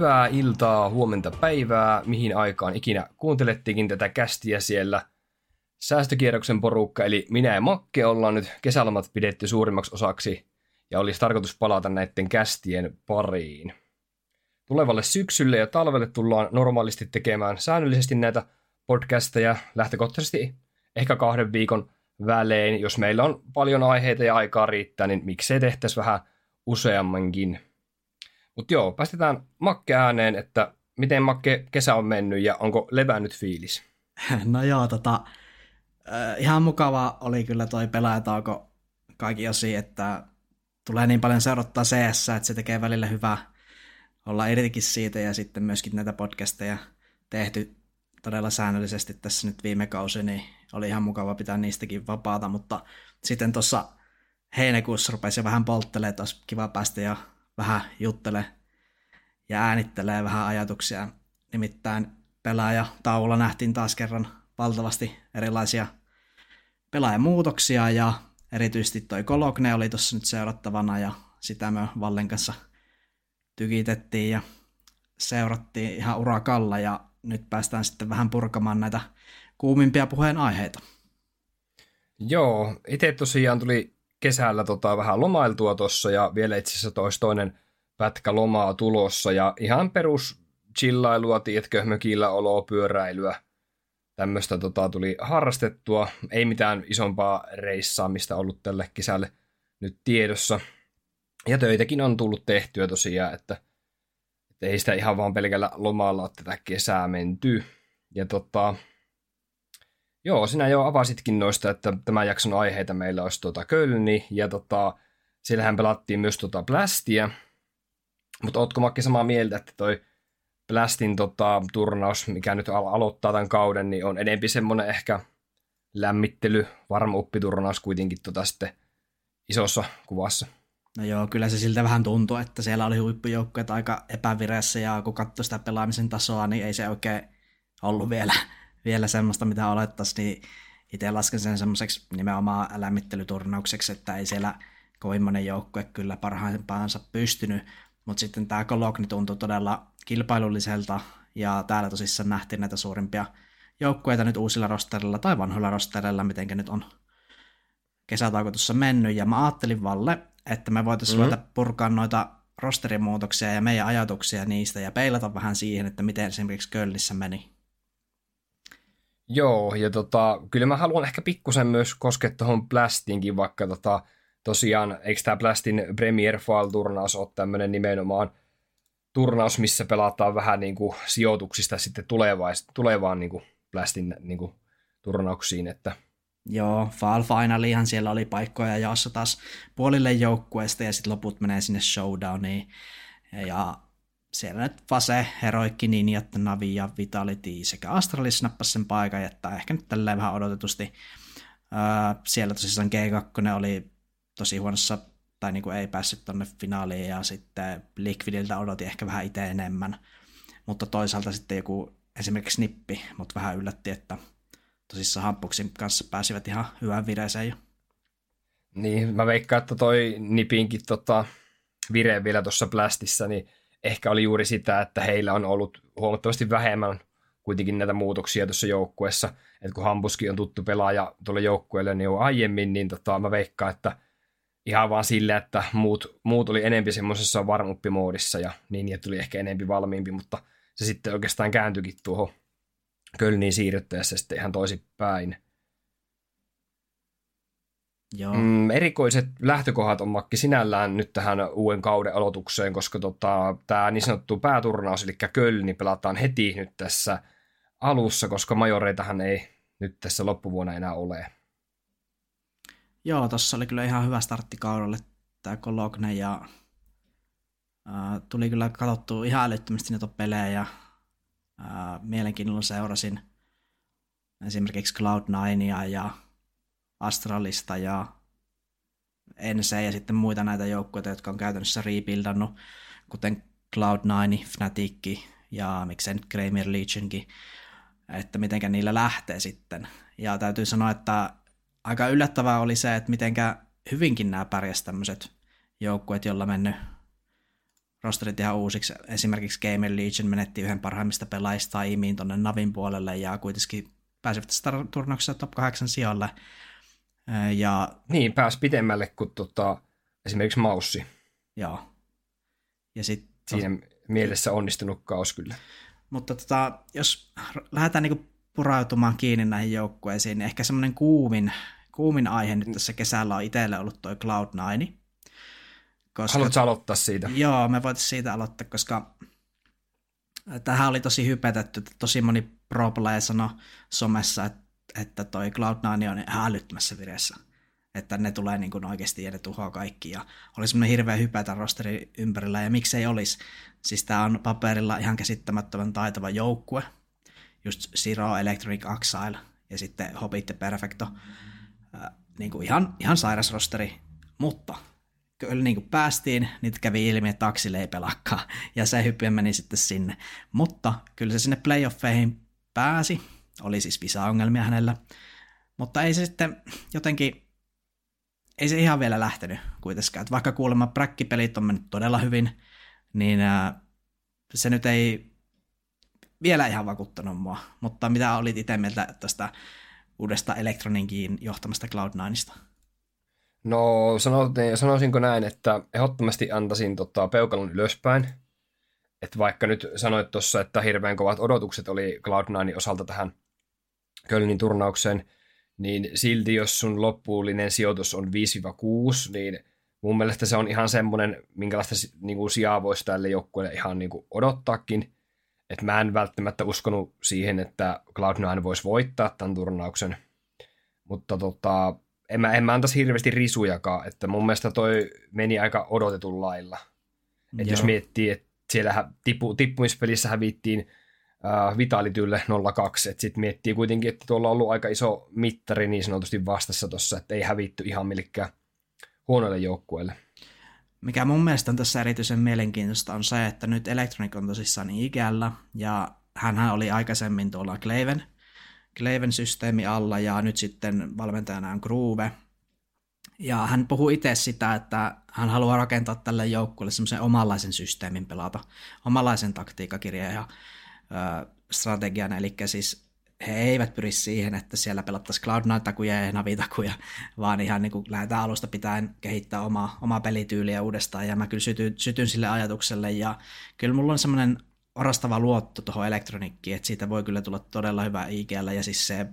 Hyvää iltaa, huomenta päivää, mihin aikaan ikinä kuuntelettikin tätä kästiä siellä. Säästökierroksen porukka, eli minä ja Makke ollaan nyt kesälomat pidetty suurimmaksi osaksi ja olisi tarkoitus palata näiden kästien pariin. Tulevalle syksylle ja talvelle tullaan normaalisti tekemään säännöllisesti näitä podcasteja lähtökohtaisesti ehkä kahden viikon välein. Jos meillä on paljon aiheita ja aikaa riittää, niin miksei tehtäisi vähän useammankin. Mutta joo, päästetään Makke ääneen, että miten Makke kesä on mennyt ja onko levännyt fiilis? No joo, tota, ihan mukava oli kyllä toi pelaajatauko kaikki osi, että tulee niin paljon seurattaa CS, että se tekee välillä hyvää olla irtikin siitä ja sitten myöskin näitä podcasteja tehty todella säännöllisesti tässä nyt viime kausi, niin oli ihan mukava pitää niistäkin vapaata, mutta sitten tuossa heinäkuussa rupesi vähän polttelemaan, että olisi kiva päästä jo vähän juttele ja äänittelee vähän ajatuksia. Nimittäin pelaaja taululla nähtiin taas kerran valtavasti erilaisia pelaajamuutoksia ja erityisesti toi Kologne oli tuossa nyt seurattavana ja sitä me Vallen kanssa tykitettiin ja seurattiin ihan urakalla ja nyt päästään sitten vähän purkamaan näitä kuumimpia puheenaiheita. Joo, itse tosiaan tuli kesällä tota, vähän lomailtua tuossa ja vielä itse asiassa tois toinen pätkä lomaa tulossa ja ihan perus chillailua, tiedätkö, mökillä oloa, pyöräilyä, tämmöistä tota, tuli harrastettua. Ei mitään isompaa reissaamista ollut tälle kesälle nyt tiedossa. Ja töitäkin on tullut tehtyä tosiaan, että, että ei sitä ihan vaan pelkällä lomalla ole tätä kesää menty. Ja tota, Joo, sinä jo avasitkin noista, että tämän jakson aiheita meillä olisi tuota Kölni, ja tota, siellähän pelattiin myös tuota Blastia. Mutta ootko Makki samaa mieltä, että toi Blastin tota, turnaus, mikä nyt al- aloittaa tämän kauden, niin on enempi semmoinen ehkä lämmittely, varma uppiturnaus kuitenkin tota sitten isossa kuvassa. No joo, kyllä se siltä vähän tuntuu, että siellä oli huippujoukkueet aika epävireessä ja kun katsoi sitä pelaamisen tasoa, niin ei se oikein ollut vielä vielä semmoista, mitä olettaisiin, niin itse lasken sen semmoiseksi nimenomaan lämmittelyturnaukseksi, että ei siellä kovin monen joukkue kyllä parhaimpaansa pystynyt, mutta sitten tämä Kolokni tuntuu todella kilpailulliselta, ja täällä tosissaan nähtiin näitä suurimpia joukkueita nyt uusilla rosterilla tai vanhoilla rosterilla, miten nyt on kesätauko tuossa mennyt, ja mä ajattelin Valle, että me voitaisiin mm-hmm. purkaa noita rosterimuutoksia ja meidän ajatuksia niistä ja peilata vähän siihen, että miten esimerkiksi Kölnissä meni. Joo, ja tota, kyllä mä haluan ehkä pikkusen myös koskea tuohon Blastinkin, vaikka tota, tosiaan, eikö tämä Blastin Premier Fall-turnaus ole tämmöinen nimenomaan turnaus, missä pelataan vähän niin kuin sijoituksista sitten tulevais, tulevaan niin kuin Blastin niin kuin turnauksiin, että Joo, Fall Finalihan siellä oli paikkoja jaossa taas puolille joukkueesta ja sitten loput menee sinne showdowniin. Ja siellä nyt Fase, Heroikki, Ninjat, Navi ja Vitality sekä Astralis nappasi sen paikan, että ehkä nyt tälleen vähän odotetusti. Öö, siellä tosissaan G2 oli tosi huonossa, tai niin kuin ei päässyt tonne finaaliin, ja sitten Liquidiltä odotin ehkä vähän itse enemmän. Mutta toisaalta sitten joku esimerkiksi Nippi, mutta vähän yllätti, että tosissaan Hampuksin kanssa pääsivät ihan hyvään vireeseen jo. Niin, mä veikkaan, että toi Nipinkin tota, vire vielä tuossa Blastissa, niin ehkä oli juuri sitä, että heillä on ollut huomattavasti vähemmän kuitenkin näitä muutoksia tuossa joukkueessa. Että kun Hambuski on tuttu pelaaja tuolle joukkueelle niin jo aiemmin, niin tota, mä veikkaan, että ihan vaan sille, että muut, muut oli enempi semmoisessa varmuppimoodissa ja niin, että tuli ehkä enempi valmiimpi, mutta se sitten oikeastaan kääntyikin tuohon Kölniin siirryttäessä sitten ihan toisinpäin. Joo. Mm, erikoiset lähtökohdat on Makki sinällään nyt tähän uuden kauden aloitukseen, koska tota, tämä niin sanottu pääturnaus, eli Kölni, pelataan heti nyt tässä alussa, koska majoreitahan ei nyt tässä loppuvuonna enää ole. Joo, tuossa oli kyllä ihan hyvä startti kaudelle tämä Cologne ja äh, tuli kyllä katsottua ihan älyttömästi näitä pelejä ja äh, mielenkiinnolla seurasin. esimerkiksi Cloud9 ja Astralista ja NC ja sitten muita näitä joukkoja, jotka on käytännössä rebuildannut, kuten Cloud9, Fnatic ja miksei nyt Kramer Legionkin, että mitenkä niillä lähtee sitten. Ja täytyy sanoa, että aika yllättävää oli se, että mitenkä hyvinkin nämä pärjäs tämmöiset joukkueet, joilla mennyt rosterit ihan uusiksi. Esimerkiksi Gamer Legion menetti yhden parhaimmista pelaajista Imiin tuonne Navin puolelle ja kuitenkin pääsivät tästä turnauksessa top 8 sijalle. Ja, niin, pääsi pitemmälle kuin tota, esimerkiksi Maussi. Joo. Ja sit, Siinä mielessä onnistunut kaus kyllä. Mutta tota, jos lähdetään niinku purautumaan kiinni näihin joukkueisiin, niin ehkä semmoinen kuumin, kuumin aihe nyt tässä kesällä on itselle ollut toi Cloud9. Koska, Haluatko aloittaa siitä? Joo, me voitaisiin siitä aloittaa, koska tähän oli tosi hypetetty, että tosi moni pro sanoi somessa, että, että toi Cloud9 on ihan älyttömässä vireessä. Että ne tulee niin kuin oikeasti ja ne tuhoaa kaikki. Ja oli semmoinen hirveä hypätä rosteri ympärillä, ja miksei olisi. Siis tämä on paperilla ihan käsittämättömän taitava joukkue. Just Zero, Electronic Exile ja sitten Hobbit ja Perfecto. Äh, niin kuin ihan, ihan sairas rosteri, mutta kyllä niin kuin päästiin, niin kävi ilmi, että taksille ei pelakkaa, ja se hyppy meni sitten sinne. Mutta kyllä se sinne playoffeihin pääsi, oli siis visa-ongelmia hänellä, mutta ei se sitten jotenkin, ei se ihan vielä lähtenyt kuitenkaan. Että vaikka kuulemma präkkipelit on mennyt todella hyvin, niin se nyt ei vielä ihan vakuuttanut mua. Mutta mitä olit itse mieltä tästä uudesta Elektroninkin johtamasta Cloud9ista? No sanoisinko näin, että ehdottomasti antaisin tota, peukalon ylöspäin. Että vaikka nyt sanoit tuossa, että hirveän kovat odotukset oli Cloud9 osalta tähän Kölnin turnaukseen, niin silti jos sun loppuullinen sijoitus on 5-6, niin mun mielestä se on ihan semmoinen, minkälaista niin kuin sijaa voisi tälle joukkueelle ihan niin kuin odottaakin. Että mä en välttämättä uskonut siihen, että Cloud9 voisi voittaa tämän turnauksen. Mutta tota, en mä, en mä antaisi hirveästi risujakaan, että mun mielestä toi meni aika odotetun lailla. Että jos miettii, että siellä tippu, tippumispelissä hävittiin äh, Vitalitylle 0-2, että sitten miettii kuitenkin, että tuolla on ollut aika iso mittari niin sanotusti vastassa tuossa, että ei hävitty ihan millekään huonoille joukkueille. Mikä mun mielestä on tässä erityisen mielenkiintoista on se, että nyt Electronic on tosissaan ikällä ja hän oli aikaisemmin tuolla Kleiven Kleiven systeemi alla ja nyt sitten valmentajana on Groove. Ja hän puhuu itse sitä, että hän haluaa rakentaa tälle joukkueelle semmoisen omanlaisen systeemin pelata, omanlaisen taktiikkakirjan ja ö, strategian, eli siis he eivät pyri siihen, että siellä pelattaisiin Cloud9-takuja ja Navi-takuja, vaan ihan niin kuin lähdetään alusta pitäen kehittää omaa, omaa pelityyliä uudestaan, ja mä kyllä sytyn, sytyn sille ajatukselle, ja kyllä mulla on semmoinen orastava luotto tuohon elektronikkiin, että siitä voi kyllä tulla todella hyvä IGL, ja siis se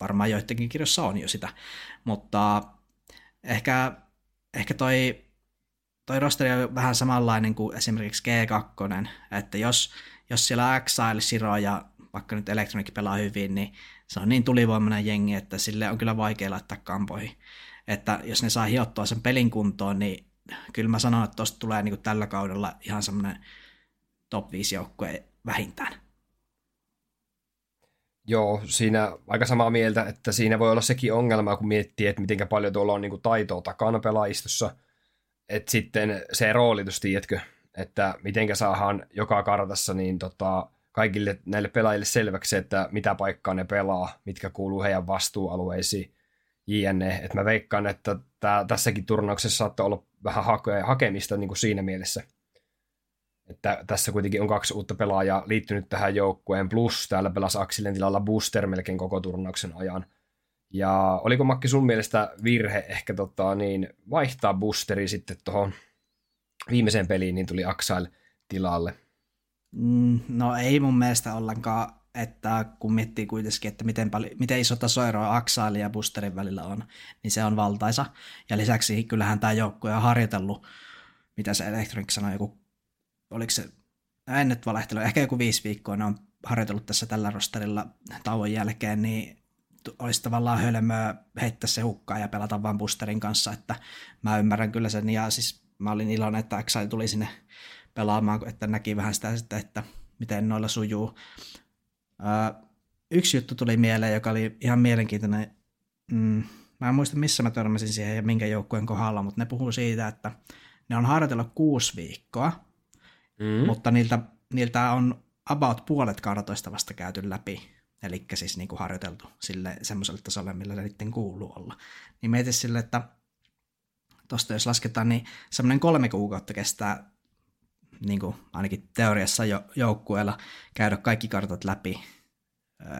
varmaan joidenkin kirjoissa on jo sitä, mutta ehkä, ehkä toi, toi rosteri on vähän samanlainen kuin esimerkiksi G2, että jos, jos siellä Exile, Siro ja vaikka nyt elektronikki pelaa hyvin, niin se on niin tulivoimainen jengi, että sille on kyllä vaikea laittaa kampoihin. Että jos ne saa hiottua sen pelin kuntoon, niin kyllä mä sanon, että tosta tulee niin kuin tällä kaudella ihan semmoinen top 5 joukkue vähintään. Joo, siinä aika samaa mieltä, että siinä voi olla sekin ongelma, kun miettii, että miten paljon tuolla on niin taitoa takana pelaajistossa. Että sitten se roolitus, tiedätkö, että miten saadaan joka kartassa niin tota, kaikille näille pelaajille selväksi, että mitä paikkaa ne pelaa, mitkä kuuluu heidän vastuualueisiin, jne. Että mä veikkaan, että tää, tässäkin turnauksessa saattaa olla vähän hakemista niin kuin siinä mielessä – että tässä kuitenkin on kaksi uutta pelaajaa liittynyt tähän joukkueen, plus täällä pelasi Aksilen tilalla Booster melkein koko turnauksen ajan. Ja oliko Makki sun mielestä virhe ehkä tota, niin, vaihtaa boosteri sitten tuohon viimeiseen peliin, niin tuli Axel tilalle? Mm, no ei mun mielestä ollenkaan, että kun miettii kuitenkin, että miten, paljon, miten iso tasoero Axailin ja Boosterin välillä on, niin se on valtaisa. Ja lisäksi kyllähän tämä joukkue on harjoitellut, mitä se Electronic sanoi, joku oliko se, en nyt valehtelu, ehkä joku viisi viikkoa ne on harjoitellut tässä tällä rosterilla tauon jälkeen, niin olisi tavallaan hölmöä heittää se hukkaan ja pelata vain boosterin kanssa, että mä ymmärrän kyllä sen, ja siis mä olin iloinen, että XI tuli sinne pelaamaan, että näki vähän sitä sitten, että miten noilla sujuu. yksi juttu tuli mieleen, joka oli ihan mielenkiintoinen. Mm, mä en muista, missä mä törmäsin siihen ja minkä joukkueen kohdalla, mutta ne puhuu siitä, että ne on harjoitellut kuusi viikkoa, mm. mutta niiltä, niiltä on about puolet kartoista vasta käyty läpi, eli siis niin kuin harjoiteltu sille semmoiselle tasolle, millä se niiden kuuluu olla. Niin mieti sille, että tuosta jos lasketaan, niin semmoinen kolme kuukautta kestää niin kuin ainakin teoriassa jo, joukkueella käydä kaikki kartat läpi.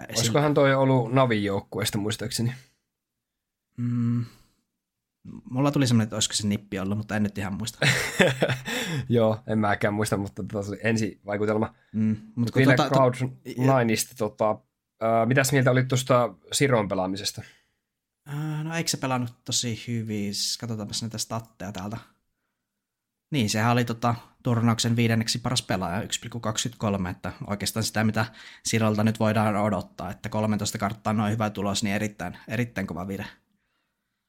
Olisikohan toi ollut Navin joukkueesta muistaakseni? Mm, mulla tuli semmoinen, että olisiko se nippi ollut, mutta en nyt ihan muista. Joo, en mäkään muista, mutta tota oli ensi vaikutelma. Mm, mutta vielä tota, Cloud Nineista, tota, äh, mitäs mieltä oli tuosta Siron pelaamisesta? no eikö se pelannut tosi hyvin? Katsotaanpas näitä statteja täältä. Niin, sehän oli tota, turnauksen viidenneksi paras pelaaja, 1,23, että oikeastaan sitä, mitä Sirolta nyt voidaan odottaa, että 13 karttaa on noin hyvä tulos, niin erittäin, erittäin kova vire.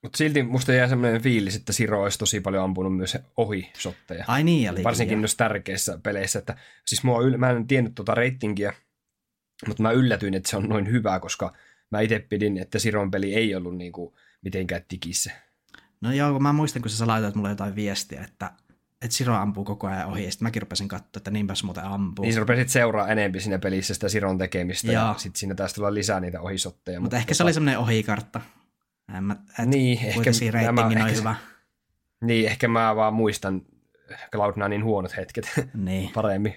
Mutta silti musta jää semmoinen fiilis, että Siro olisi tosi paljon ampunut myös ohi shotteja. Ai niin, eli Varsinkin myös tärkeissä peleissä. Että, siis mua, mä en tiennyt tuota reitingiä, mutta mä yllätyin, että se on noin hyvä, koska mä itse pidin, että Siron peli ei ollut niinku mitenkään tikissä. No joo, kun mä muistan, kun sä laitoit mulle jotain viestiä, että, että Siro ampuu koko ajan ohi, ja sitten mäkin rupesin katsoa, että niinpäs muuten ampuu. Niin sä rupesit seuraa enemmän siinä pelissä sitä Siron tekemistä, joo. ja sitten siinä taas tulla lisää niitä ohisotteja. Mutta, mutta ehkä tota... se oli semmoinen ohikartta. En mä, et niin, ehkä nämä, on ehkä, hyvä. Niin, ehkä mä vaan muistan Cloud9 huonot hetket niin. paremmin.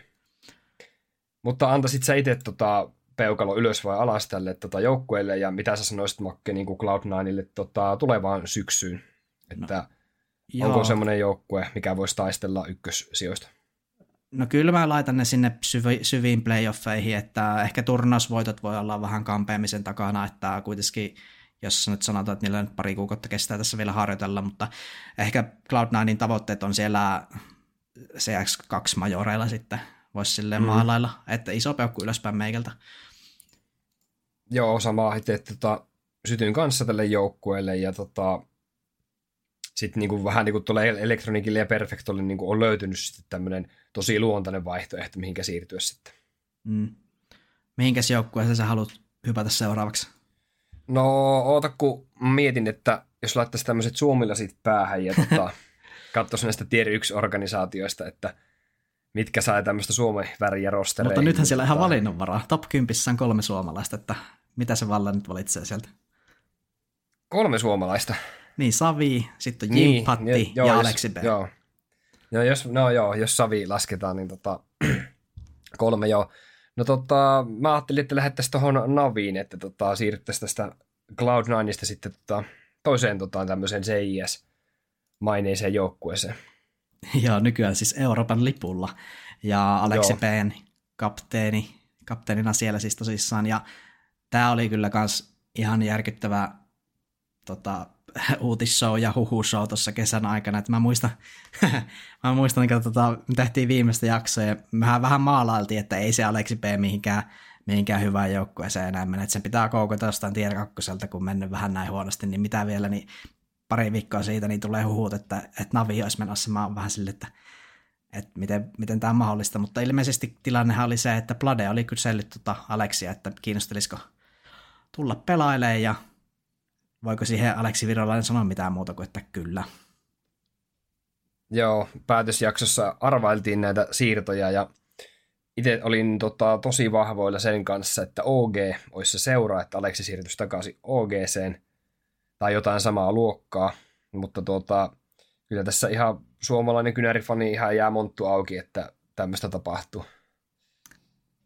Mutta antaisit sä itse tota, peukalo ylös vai alas tälle tota, joukkueelle, ja mitä sä sanoisit Makke niin Cloud9ille tota, tulevaan syksyyn? Että no, onko semmoinen joukkue, mikä voisi taistella ykkössijoista? No kyllä mä laitan ne sinne syvi, syviin playoffeihin, että ehkä turnausvoitot voi olla vähän kampeamisen takana, että kuitenkin jos nyt sanotaan, että niillä nyt pari kuukautta kestää tässä vielä harjoitella, mutta ehkä Cloud9 tavoitteet on siellä CX2-majoreilla sitten, voisi silleen mm. maalailla, että iso peukku ylöspäin meikältä. Joo, samaa itse tota, sytyin kanssa tälle joukkueelle ja tota, sitten niinku, vähän niin kuin tuolla Elektronikille ja Perfectolle niinku on löytynyt sitten tämmöinen tosi luontainen vaihtoehto, mihinkä siirtyä sitten. Mm. Mihinkäs joukkueeseen sä haluat hypätä seuraavaksi? No, oota kun mietin, että jos laittaisi tämmöiset suomilasit päähän ja tota, katsoisi näistä tier 1-organisaatioista, että mitkä sai tämmöistä Suomen väriä rostereja. Mutta nythän siellä ihan valinnanvaraa. Top 10 on kolme suomalaista, että mitä se Valla nyt valitsee sieltä? Kolme suomalaista? Niin, Savi, sitten Jim niin, Patti jo, ja jos, Aleksi B. Joo. No, jos, no joo, jos Savi lasketaan, niin tota, kolme joo. No tota, mä ajattelin, että lähettäisiin tuohon Naviin, että tota, siirryttäisiin tästä Cloud9 sitten tota, toiseen tota, tämmöiseen CIS-maineiseen joukkueeseen. Joo, nykyään siis Euroopan lipulla. Ja Aleksi P. kapteeni, kapteenina siellä siis tosissaan. Ja tämä oli kyllä kans ihan järkyttävä tota, uutisshow ja huhushow tuossa kesän aikana. Et mä muistan, mä muistan että tota, me tehtiin viimeistä jaksoa ja mehän vähän maalailtiin, että ei se Aleksi P. mihinkään, mihinkään hyvään joukkueeseen enää mene. Että sen pitää koukata jostain tier kakkoselta, kun mennyt vähän näin huonosti, niin mitä vielä, niin pari viikkoa siitä, niin tulee huhut, että, että Navi olisi menossa. Mä oon vähän sille, että, että miten, miten tämä on mahdollista. Mutta ilmeisesti tilannehan oli se, että Plade oli kysellyt tota Aleksia, että kiinnostelisiko tulla pelailemaan ja voiko siihen Aleksi Virolainen sanoa mitään muuta kuin, että kyllä. Joo, päätösjaksossa arvailtiin näitä siirtoja ja itse olin tota, tosi vahvoilla sen kanssa, että OG olisi se seura, että Aleksi siirtyisi takaisin OGCen tai jotain samaa luokkaa, mutta tuota, kyllä tässä ihan suomalainen kynärifani ihan jää monttu auki, että tämmöistä tapahtuu.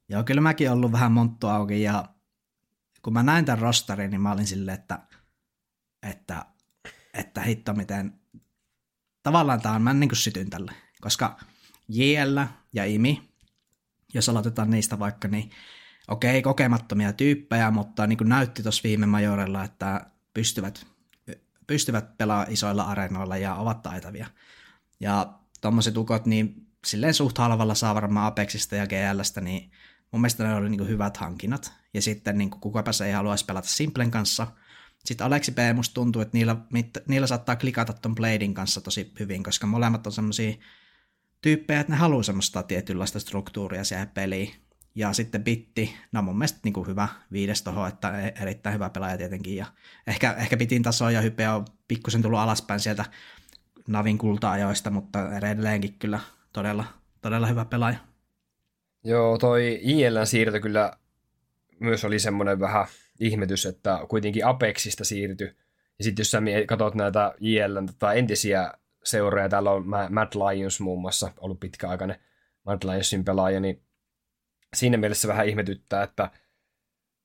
Joo, kyllä mäkin ollut vähän monttu auki ja kun mä näin tämän rosterin, niin mä olin silleen, että, että, että hitto miten, tavallaan tämä on, mä niin kuin sytyn tälle, koska JL ja IMI, jos aloitetaan niistä vaikka, niin okei, kokemattomia tyyppejä, mutta niin kuin näytti tuossa viime majorella, että pystyvät, pystyvät pelaamaan isoilla areenoilla ja ovat taitavia. Ja tuommoiset ukot, niin silleen suht halvalla saa varmaan Apexista ja GLstä, niin mun mielestä ne oli niin hyvät hankinnat. Ja sitten niin kukapa se ei haluaisi pelata Simplen kanssa. Sitten Aleksi B. musta tuntuu, että niillä, niillä saattaa klikata ton Bladein kanssa tosi hyvin, koska molemmat on semmoisia tyyppejä, että ne haluaa semmoista tietynlaista struktuuria siihen peliin. Ja sitten Bitti, no mun mielestä niin kuin hyvä viides toho, että e- erittäin hyvä pelaaja tietenkin. Ja ehkä, ehkä Bitin taso ja hype on pikkusen tullut alaspäin sieltä Navin kulta-ajoista, mutta edelleenkin kyllä todella, todella hyvä pelaaja. Joo, toi ILN siirto kyllä myös oli semmoinen vähän ihmetys, että kuitenkin Apexista siirtyi. Ja sitten jos sä katsot näitä ILN tota, entisiä seuroja, täällä on Matt Lions muun muassa ollut pitkäaikainen Matt Lionsin pelaaja, niin siinä mielessä vähän ihmetyttää, että,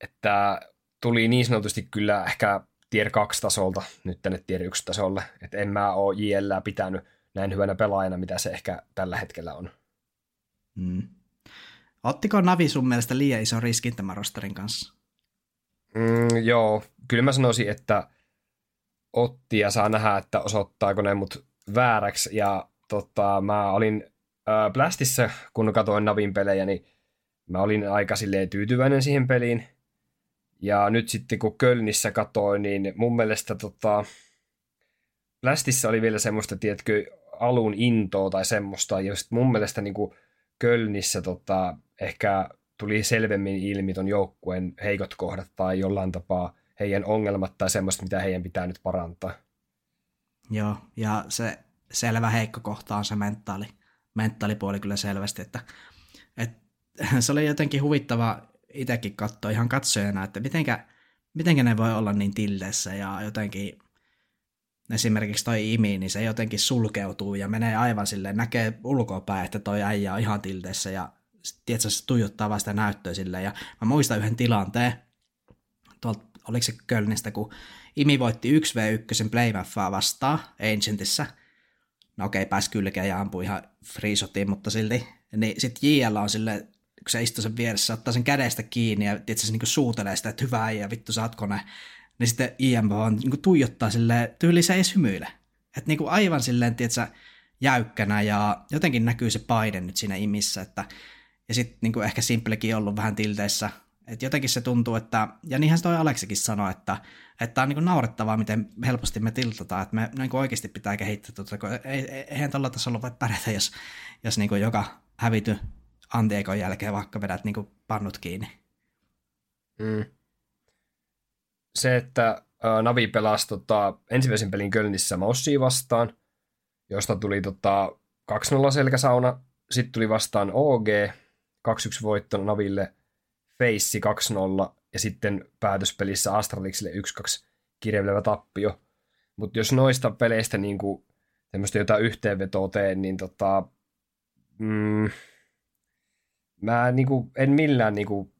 että tuli niin sanotusti kyllä ehkä tier 2 tasolta nyt tänne tier 1 tasolle. Että en mä oo JL pitänyt näin hyvänä pelaajana, mitä se ehkä tällä hetkellä on. Mm. Ottiko Navi sun mielestä liian iso riskin tämän rosterin kanssa? Mm, joo, kyllä mä sanoisin, että otti ja saa nähdä, että osoittaako ne mut vääräksi. Ja tota, mä olin äh, Blastissa, kun katsoin Navin pelejä, niin mä olin aika silleen tyytyväinen siihen peliin. Ja nyt sitten kun Kölnissä katoin, niin mun mielestä tota, Blastissa oli vielä semmoista, tiedätkö, alun intoa tai semmoista. Ja mun mielestä niin kuin Kölnissä tota, ehkä tuli selvemmin ilmi ton joukkueen heikot kohdat tai jollain tapaa heidän ongelmat tai semmoista, mitä heidän pitää nyt parantaa. Joo, ja se selvä heikko kohta on se mentaali, mentaalipuoli kyllä selvästi, että, että se oli jotenkin huvittava itsekin katsoa ihan katsojana, että mitenkä, mitenkä ne voi olla niin tilleessä ja jotenkin esimerkiksi toi imi, niin se jotenkin sulkeutuu ja menee aivan silleen, näkee ulkopäin, että toi äijä on ihan tilteessä ja tiedätkö, se tuijottaa vasta näyttöä silleen. Ja mä muistan yhden tilanteen, tuolta, oliko se Kölnistä, kun Imi voitti 1v1 Playmaffaa vastaan Ancientissa. No okei, okay, pääsi kylkeen ja ampui ihan freesotiin, mutta silti. Niin sitten JL on sille, kun se istuu sen vieressä, ottaa sen kädestä kiinni ja tietysti se niinku suutelee sitä, että hyvä ja vittu saatko ne. Niin sitten IM vaan niinku tuijottaa sille tyyli se ei hymyile. Että niinku aivan silleen, tiedätkö, jäykkänä ja jotenkin näkyy se paine nyt siinä imissä, että ja sitten niin ehkä Simplekin ollut vähän tilteissä. Että jotenkin se tuntuu, että, ja niinhän toi Aleksikin sanoi, että, että on niin naurettavaa, miten helposti me tiltataan, että me niin oikeasti pitää kehittää, tuota, kun ei, eihän tällä tasolla voi pärjätä, jos, jos niin joka hävity Antiekon jälkeen vaikka vedät niin pannut kiinni. Mm. Se, että Navi pelasi tota, ensimmäisen pelin Kölnissä Mossia vastaan, josta tuli tota, 2-0 selkäsauna, sitten tuli vastaan OG, 2-1 voitto Naville, Feissi 2-0 ja sitten päätöspelissä Astralixille 1-2 kirjaileva tappio. Mutta jos noista peleistä niin kuin, jotain yhteenvetoa teen, niin tota, mm, mä niin kuin, en millään niin kuin,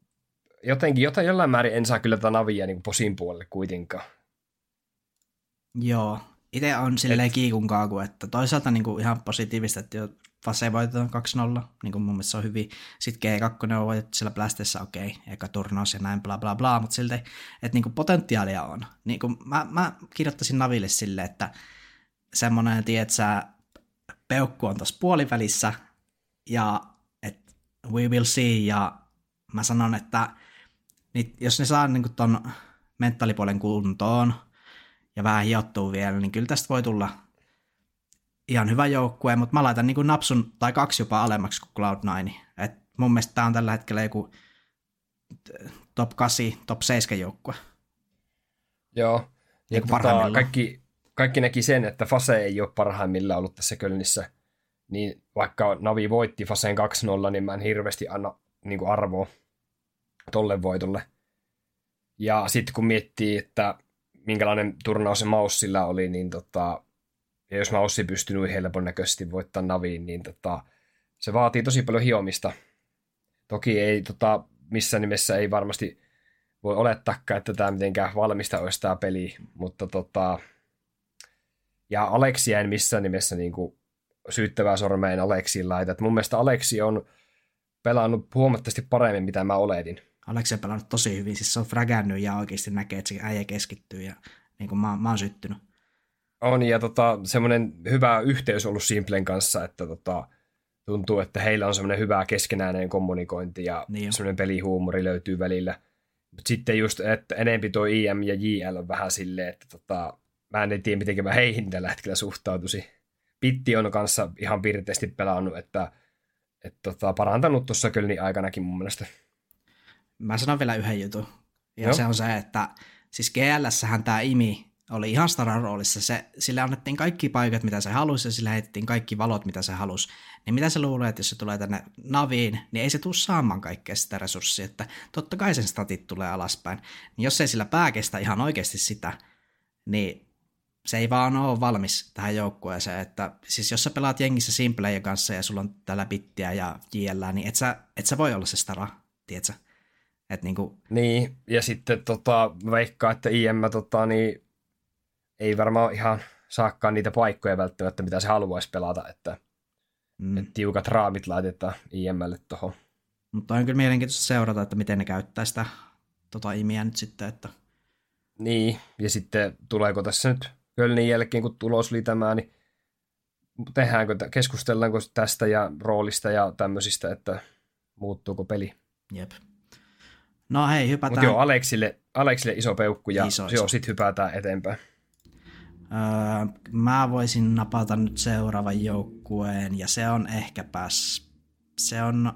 jotenkin jotain, jollain määrin en saa kyllä tätä navia niin kuin posin puolelle kuitenkaan. Joo, itse on silleen Et... kiikun kaaku, että toisaalta niin kuin ihan positiivista, että Fase voitetaan 2-0, niin kuin mun mielestä se on hyvin. Sitten G2 on voitettu siellä Blastessa, okei, okay, eka turnaus ja näin, bla bla bla, mutta silti, että niin kuin potentiaalia on. Niin kuin mä, mä kirjoittaisin Naville sille, että semmoinen, tiedätkö, peukku on tuossa puolivälissä, ja että we will see, ja mä sanon, että niin jos ne saa niin ton mentaalipuolen kuntoon, ja vähän hiottuu vielä, niin kyllä tästä voi tulla ihan hyvä joukkue, mutta mä laitan niin kuin napsun tai kaksi jopa alemmaksi kuin Cloud9. Et mun mielestä tämä on tällä hetkellä joku top 8, top 7 joukkue. Joo, ja niin tota, kaikki, kaikki näki sen, että Fase ei ole parhaimmillaan ollut tässä Kölnissä. Niin vaikka Navi voitti Faseen 2-0, niin mä en hirveästi anna niin kuin arvoa tolle voitolle. Ja sitten kun miettii, että minkälainen turnaus se Maussilla oli, niin tota, ja jos mä Ossi pystynyt helpon näköisesti voittaa Naviin, niin tota, se vaatii tosi paljon hiomista. Toki ei tota, missään nimessä ei varmasti voi olettaakaan, että tämä mitenkään valmista olisi tämä peli, mutta tota, ja Aleksia en missään nimessä niin kuin syyttävää sormeen Aleksiin laita. Et mun mielestä Aleksi on pelannut huomattavasti paremmin, mitä mä oletin. Aleksi on pelannut tosi hyvin, siis se on fragännyt ja oikeasti näkee, että se äijä keskittyy ja niin kuin mä, mä oon syttynyt. On, ja tota, semmoinen hyvä yhteys ollut Simplen kanssa, että tota, tuntuu, että heillä on semmoinen hyvä keskenäinen kommunikointi ja niin semmoinen pelihuumori löytyy välillä. Mutta sitten just, että enempi tuo IM ja JL on vähän silleen, että tota, mä en tiedä, miten mä heihin tällä hetkellä suhtautuisi. Pitti on kanssa ihan pirteästi pelannut, että, että tota, parantanut tuossa Kölnin aikanakin mun mielestä. Mä sanon vielä yhden jutun. Ja Joo. se on se, että siis GLS-sähän tämä Imi oli ihan staran roolissa. Se, sille annettiin kaikki paikat, mitä se halusi, ja sille heitettiin kaikki valot, mitä se halusi. Niin mitä se luulee, että jos se tulee tänne naviin, niin ei se tule saamaan kaikkea sitä resurssia, että totta kai sen statit tulee alaspäin. Niin jos ei sillä pää kestä ihan oikeasti sitä, niin se ei vaan ole valmis tähän joukkueeseen, että siis jos sä pelaat jengissä simplejen kanssa ja sulla on täällä bittiä ja JL, niin et sä, et sä voi olla se stara, tiedätkö? Et niinku, Niin, ja sitten tota, mä veikkaan, että IM tota, niin, ei varmaan ihan saakkaan niitä paikkoja välttämättä, mitä se haluaisi pelata, että, mm. mm. että tiukat raamit laitetaan IMlle tuohon. mutta on kyllä mielenkiintoista seurata, että miten ne käyttää sitä tota imiä nyt sitten, että Niin, ja sitten tuleeko tässä nyt Kölnin jälkeen, kun tulos oli tämä, niin tehdäänkö, keskustellaanko tästä ja roolista ja tämmöisistä, että muuttuuko peli. jep. No hei, Mutta hypätään. joo, Aleksille, Aleksille iso peukku ja Iso, iso, sitten hypätään eteenpäin. Öö, mä voisin napata nyt seuraavan joukkueen, ja se on ehkäpäs, se on,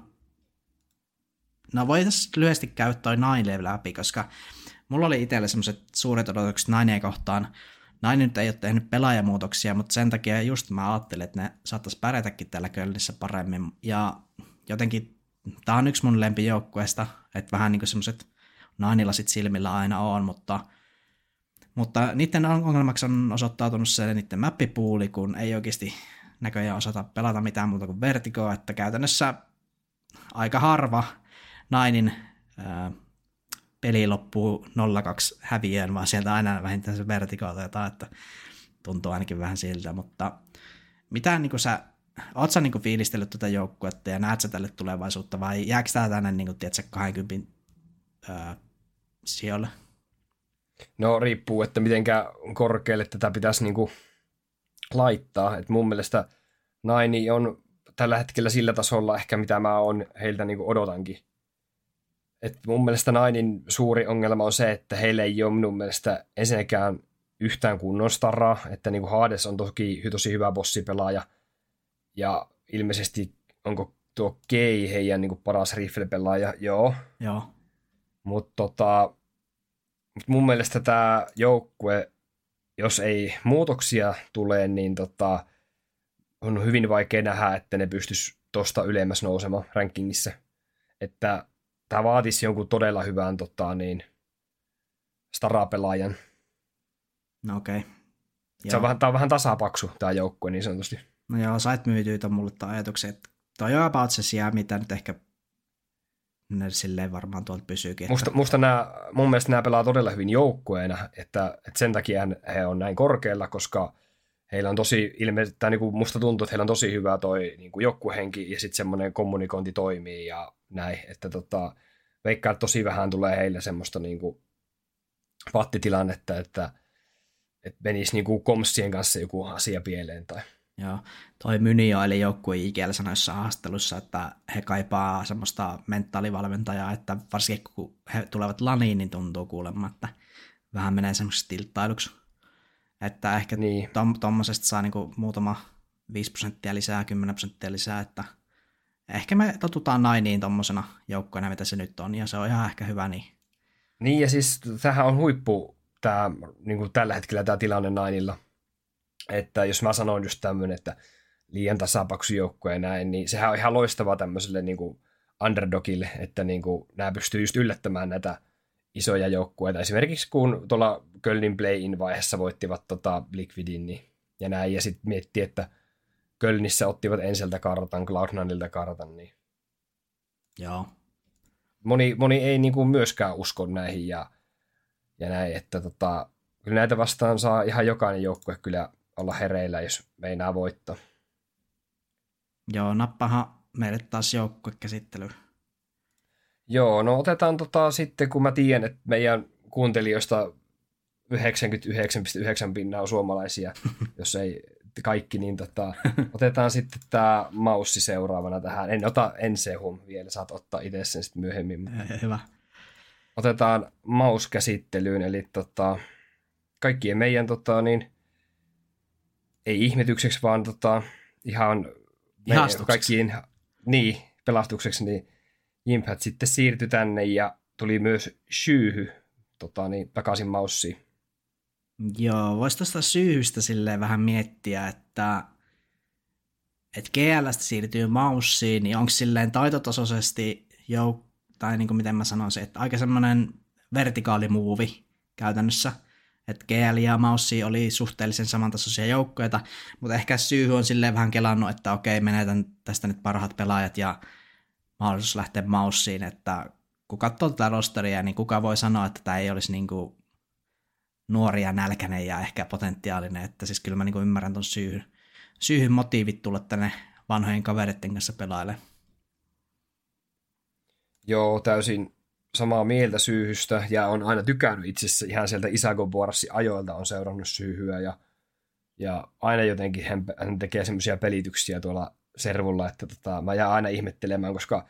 no voitaisiin lyhyesti käydä toi Nine läpi, koska mulla oli itselle semmoiset suuret odotukset Nineen kohtaan. Nine nyt ei ole tehnyt pelaajamuutoksia, mutta sen takia just mä ajattelin, että ne saattaisi pärjätäkin täällä Kölnissä paremmin, ja jotenkin tää on yksi mun lempijoukkueesta, että vähän niin kuin semmoiset Nineilasit silmillä aina on, mutta mutta niiden ongelmaksi on osoittautunut se niiden mappipuuli, kun ei oikeasti näköjään osata pelata mitään muuta kuin vertigoa, että käytännössä aika harva nainin ää, peli loppuu 0-2 häviöön, vaan sieltä aina vähintään se vertigo otetaan, että tuntuu ainakin vähän siltä, mutta mitä niin sä, oot sä niin fiilistellyt tätä joukkuetta ja näet sä tälle tulevaisuutta vai jääkö tää tänne niin kuin, tiedätkö, 20 ää, sijoille? No riippuu, että mitenkä korkealle tätä pitäisi niinku laittaa. Et mun mielestä Naini on tällä hetkellä sillä tasolla ehkä, mitä mä oon heiltä niinku odotankin. Et mun mielestä Nainin suuri ongelma on se, että heillä ei ole minun mielestä ensinnäkään yhtään kunnon staraa, että niinku Hades on toki tosi hyvä bossipelaaja, ja ilmeisesti onko tuo Kei heidän niinku paras rifle-pelaaja, joo, Joo, mutta tota, mut mun mielestä tämä joukkue, jos ei muutoksia tule, niin tota, on hyvin vaikea nähdä, että ne pystyisi tosta ylemmäs nousemaan rankingissa. Että tämä vaatisi jonkun todella hyvän tota, niin, starapelaajan. no okei. Okay. Se on vähän, tää on vähän tasapaksu tämä joukkue niin sanotusti. No joo, sait myytyä ton mulle ton ajatuksen, että toi on about se sijaa, mitä nyt ehkä ne silleen varmaan tuolta pysyykin. Että... Musta, musta nää, mun mielestä nämä pelaa todella hyvin joukkueena, että, että sen takia he on näin korkealla, koska heillä on tosi ilmeisesti, tai niin kuin musta tuntuu, että heillä on tosi hyvä toi niin kuin joukkuehenki ja sitten semmoinen kommunikointi toimii ja näin, että tota, veikkaa, että tosi vähän tulee heille semmoista niin kuin pattitilannetta, että, että menisi niin kuin komssien kanssa joku asia pieleen tai Joo, toi Mynio eli joukkue IGL sanoi jossain haastattelussa, että he kaipaa semmoista mentaalivalmentajaa, että varsinkin kun he tulevat laniin, niin tuntuu kuulemma, että vähän menee semmoisessa tilttailuksi. Että ehkä niin. tom, tommosesta saa niinku muutama 5 prosenttia lisää, 10 prosenttia lisää, että ehkä me totutaan nainiin tommosena joukkoina, mitä se nyt on, ja se on ihan ehkä hyvä niin. Niin ja siis tämähän on huippu tää, niin kuin tällä hetkellä tämä tilanne Nainilla. Että jos mä sanoin just tämmöinen, että liian tasapaksu joukkue ja näin, niin sehän on ihan loistavaa tämmöiselle niin kuin underdogille, että niin kuin nämä pystyy just yllättämään näitä isoja joukkueita. Esimerkiksi kun tuolla Kölnin play-in vaiheessa voittivat tota Liquidin niin, ja näin, ja sitten mietti, että Kölnissä ottivat ensiltä kartan, Cloud9ilta kartan, niin Joo, moni, moni ei niin kuin myöskään usko näihin ja, ja näin, että tota, kyllä näitä vastaan saa ihan jokainen joukkue kyllä olla hereillä, jos meinaa voittaa. joo, nappahan meille taas joukkuekäsittely. Joo, no otetaan tota sitten, kun mä tiedän, että meidän kuuntelijoista 99,9 pinnaa on suomalaisia, jos ei kaikki, niin tota, otetaan sitten tämä maussi seuraavana tähän. En ota Ensehum vielä, saat ottaa itse sen sitten myöhemmin. mutta Hyvä. otetaan mauskäsittelyyn, eli tota, kaikkien meidän tota, niin, ei ihmetykseksi, vaan tota, ihan kaikkien niin, pelastukseksi, niin Jimpat sitten siirtyi tänne ja tuli myös syyhy tota, niin, takaisin maussiin. Joo, voisi tuosta syyhystä silleen vähän miettiä, että että GLstä siirtyy maussiin, niin onko silleen taitotasoisesti jo, tai niin kuin miten mä sanoisin, että aika semmoinen vertikaalimuuvi käytännössä, että GL ja Maussi oli suhteellisen samantasoisia joukkoja, mutta ehkä syy on silleen vähän kelannut, että okei, menetän tästä nyt parhaat pelaajat ja mahdollisuus lähteä Maussiin, että kun katsoo tätä rosteria, niin kuka voi sanoa, että tämä ei olisi niin kuin nuoria, nälkäinen ja ehkä potentiaalinen, että siis kyllä mä niin kuin ymmärrän ton syyhyn, syyhyn motiivit tulla tänne vanhojen kavereiden kanssa pelaille. Joo, täysin samaa mieltä syyhystä ja on aina tykännyt itse asiassa ihan sieltä Isago ajoilta on seurannut syyhyä ja, ja aina jotenkin hän, hän tekee semmoisia pelityksiä tuolla servulla, että tota, mä jään aina ihmettelemään, koska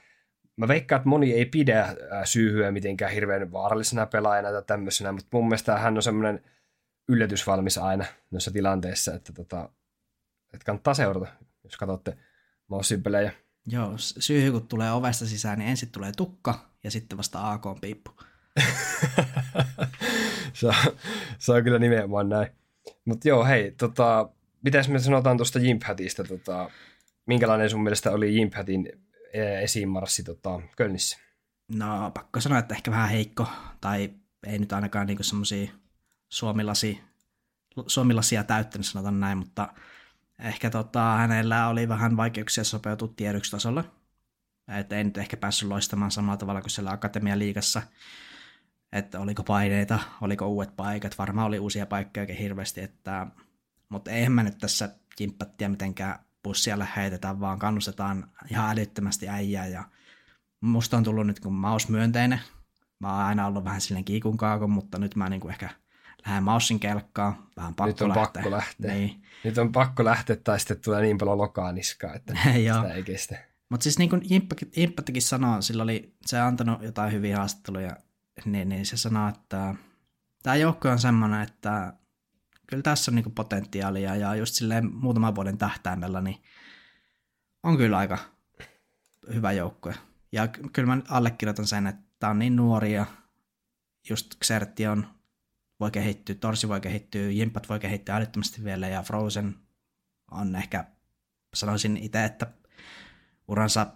mä veikkaan, että moni ei pidä syyhyä mitenkään hirveän vaarallisena pelaajana tai tämmöisenä, mutta mun mielestä hän on semmoinen yllätysvalmis aina noissa tilanteissa, että, tota, että kannattaa seurata, jos katsotte Moussin pelejä. Joo, syyhy kun tulee ovesta sisään, niin ensin tulee tukka ja sitten vasta AK-piippu. se, on, se on kyllä nimenomaan näin. Mutta joo, hei, tota, mitäs me sanotaan tuosta Jimphatista? Tota, minkälainen sun mielestä oli Jimphatin e, esiinmarssi tota, Kölnissä? No, pakko sanoa, että ehkä vähän heikko, tai ei nyt ainakaan niinku semmoisia suomilasi, suomilasia täyttänyt, sanotaan näin, mutta ehkä tota, hänellä oli vähän vaikeuksia sopeutua tiedotustasolle. Että ei nyt ehkä päässyt loistamaan samalla tavalla kuin siellä Akatemialiigassa. Että oliko paineita, oliko uudet paikat, varmaan oli uusia paikkoja oikein hirveästi, että, mutta eihän mä nyt tässä kimppattia mitenkään pussialle heitetä, vaan kannustetaan ihan älyttömästi äijää ja musta on tullut nyt kun maus myönteinen. Mä oon aina ollut vähän silleen kiikun kaakon, mutta nyt mä niinku ehkä lähden Maussin kelkkaan, vähän pakko Nyt on lähteä. pakko lähteä. Niin. Nyt on pakko lähteä, tai sitten tulee niin paljon lokaa niskaa, että sitä ei kestä. Mutta siis niin kuin Impattikin sanoi, sillä oli se antanut jotain hyviä haastatteluja, niin, niin se sanoi, että tämä joukko on semmoinen, että kyllä tässä on niin potentiaalia ja just silleen muutaman vuoden tähtäimellä, niin on kyllä aika hyvä joukkue. Ja kyllä mä allekirjoitan sen, että tämä on niin nuoria, just Xerti on, voi kehittyä, Torsi voi kehittyä, Jimpat voi kehittyä älyttömästi vielä ja Frozen on ehkä, sanoisin itse, että uransa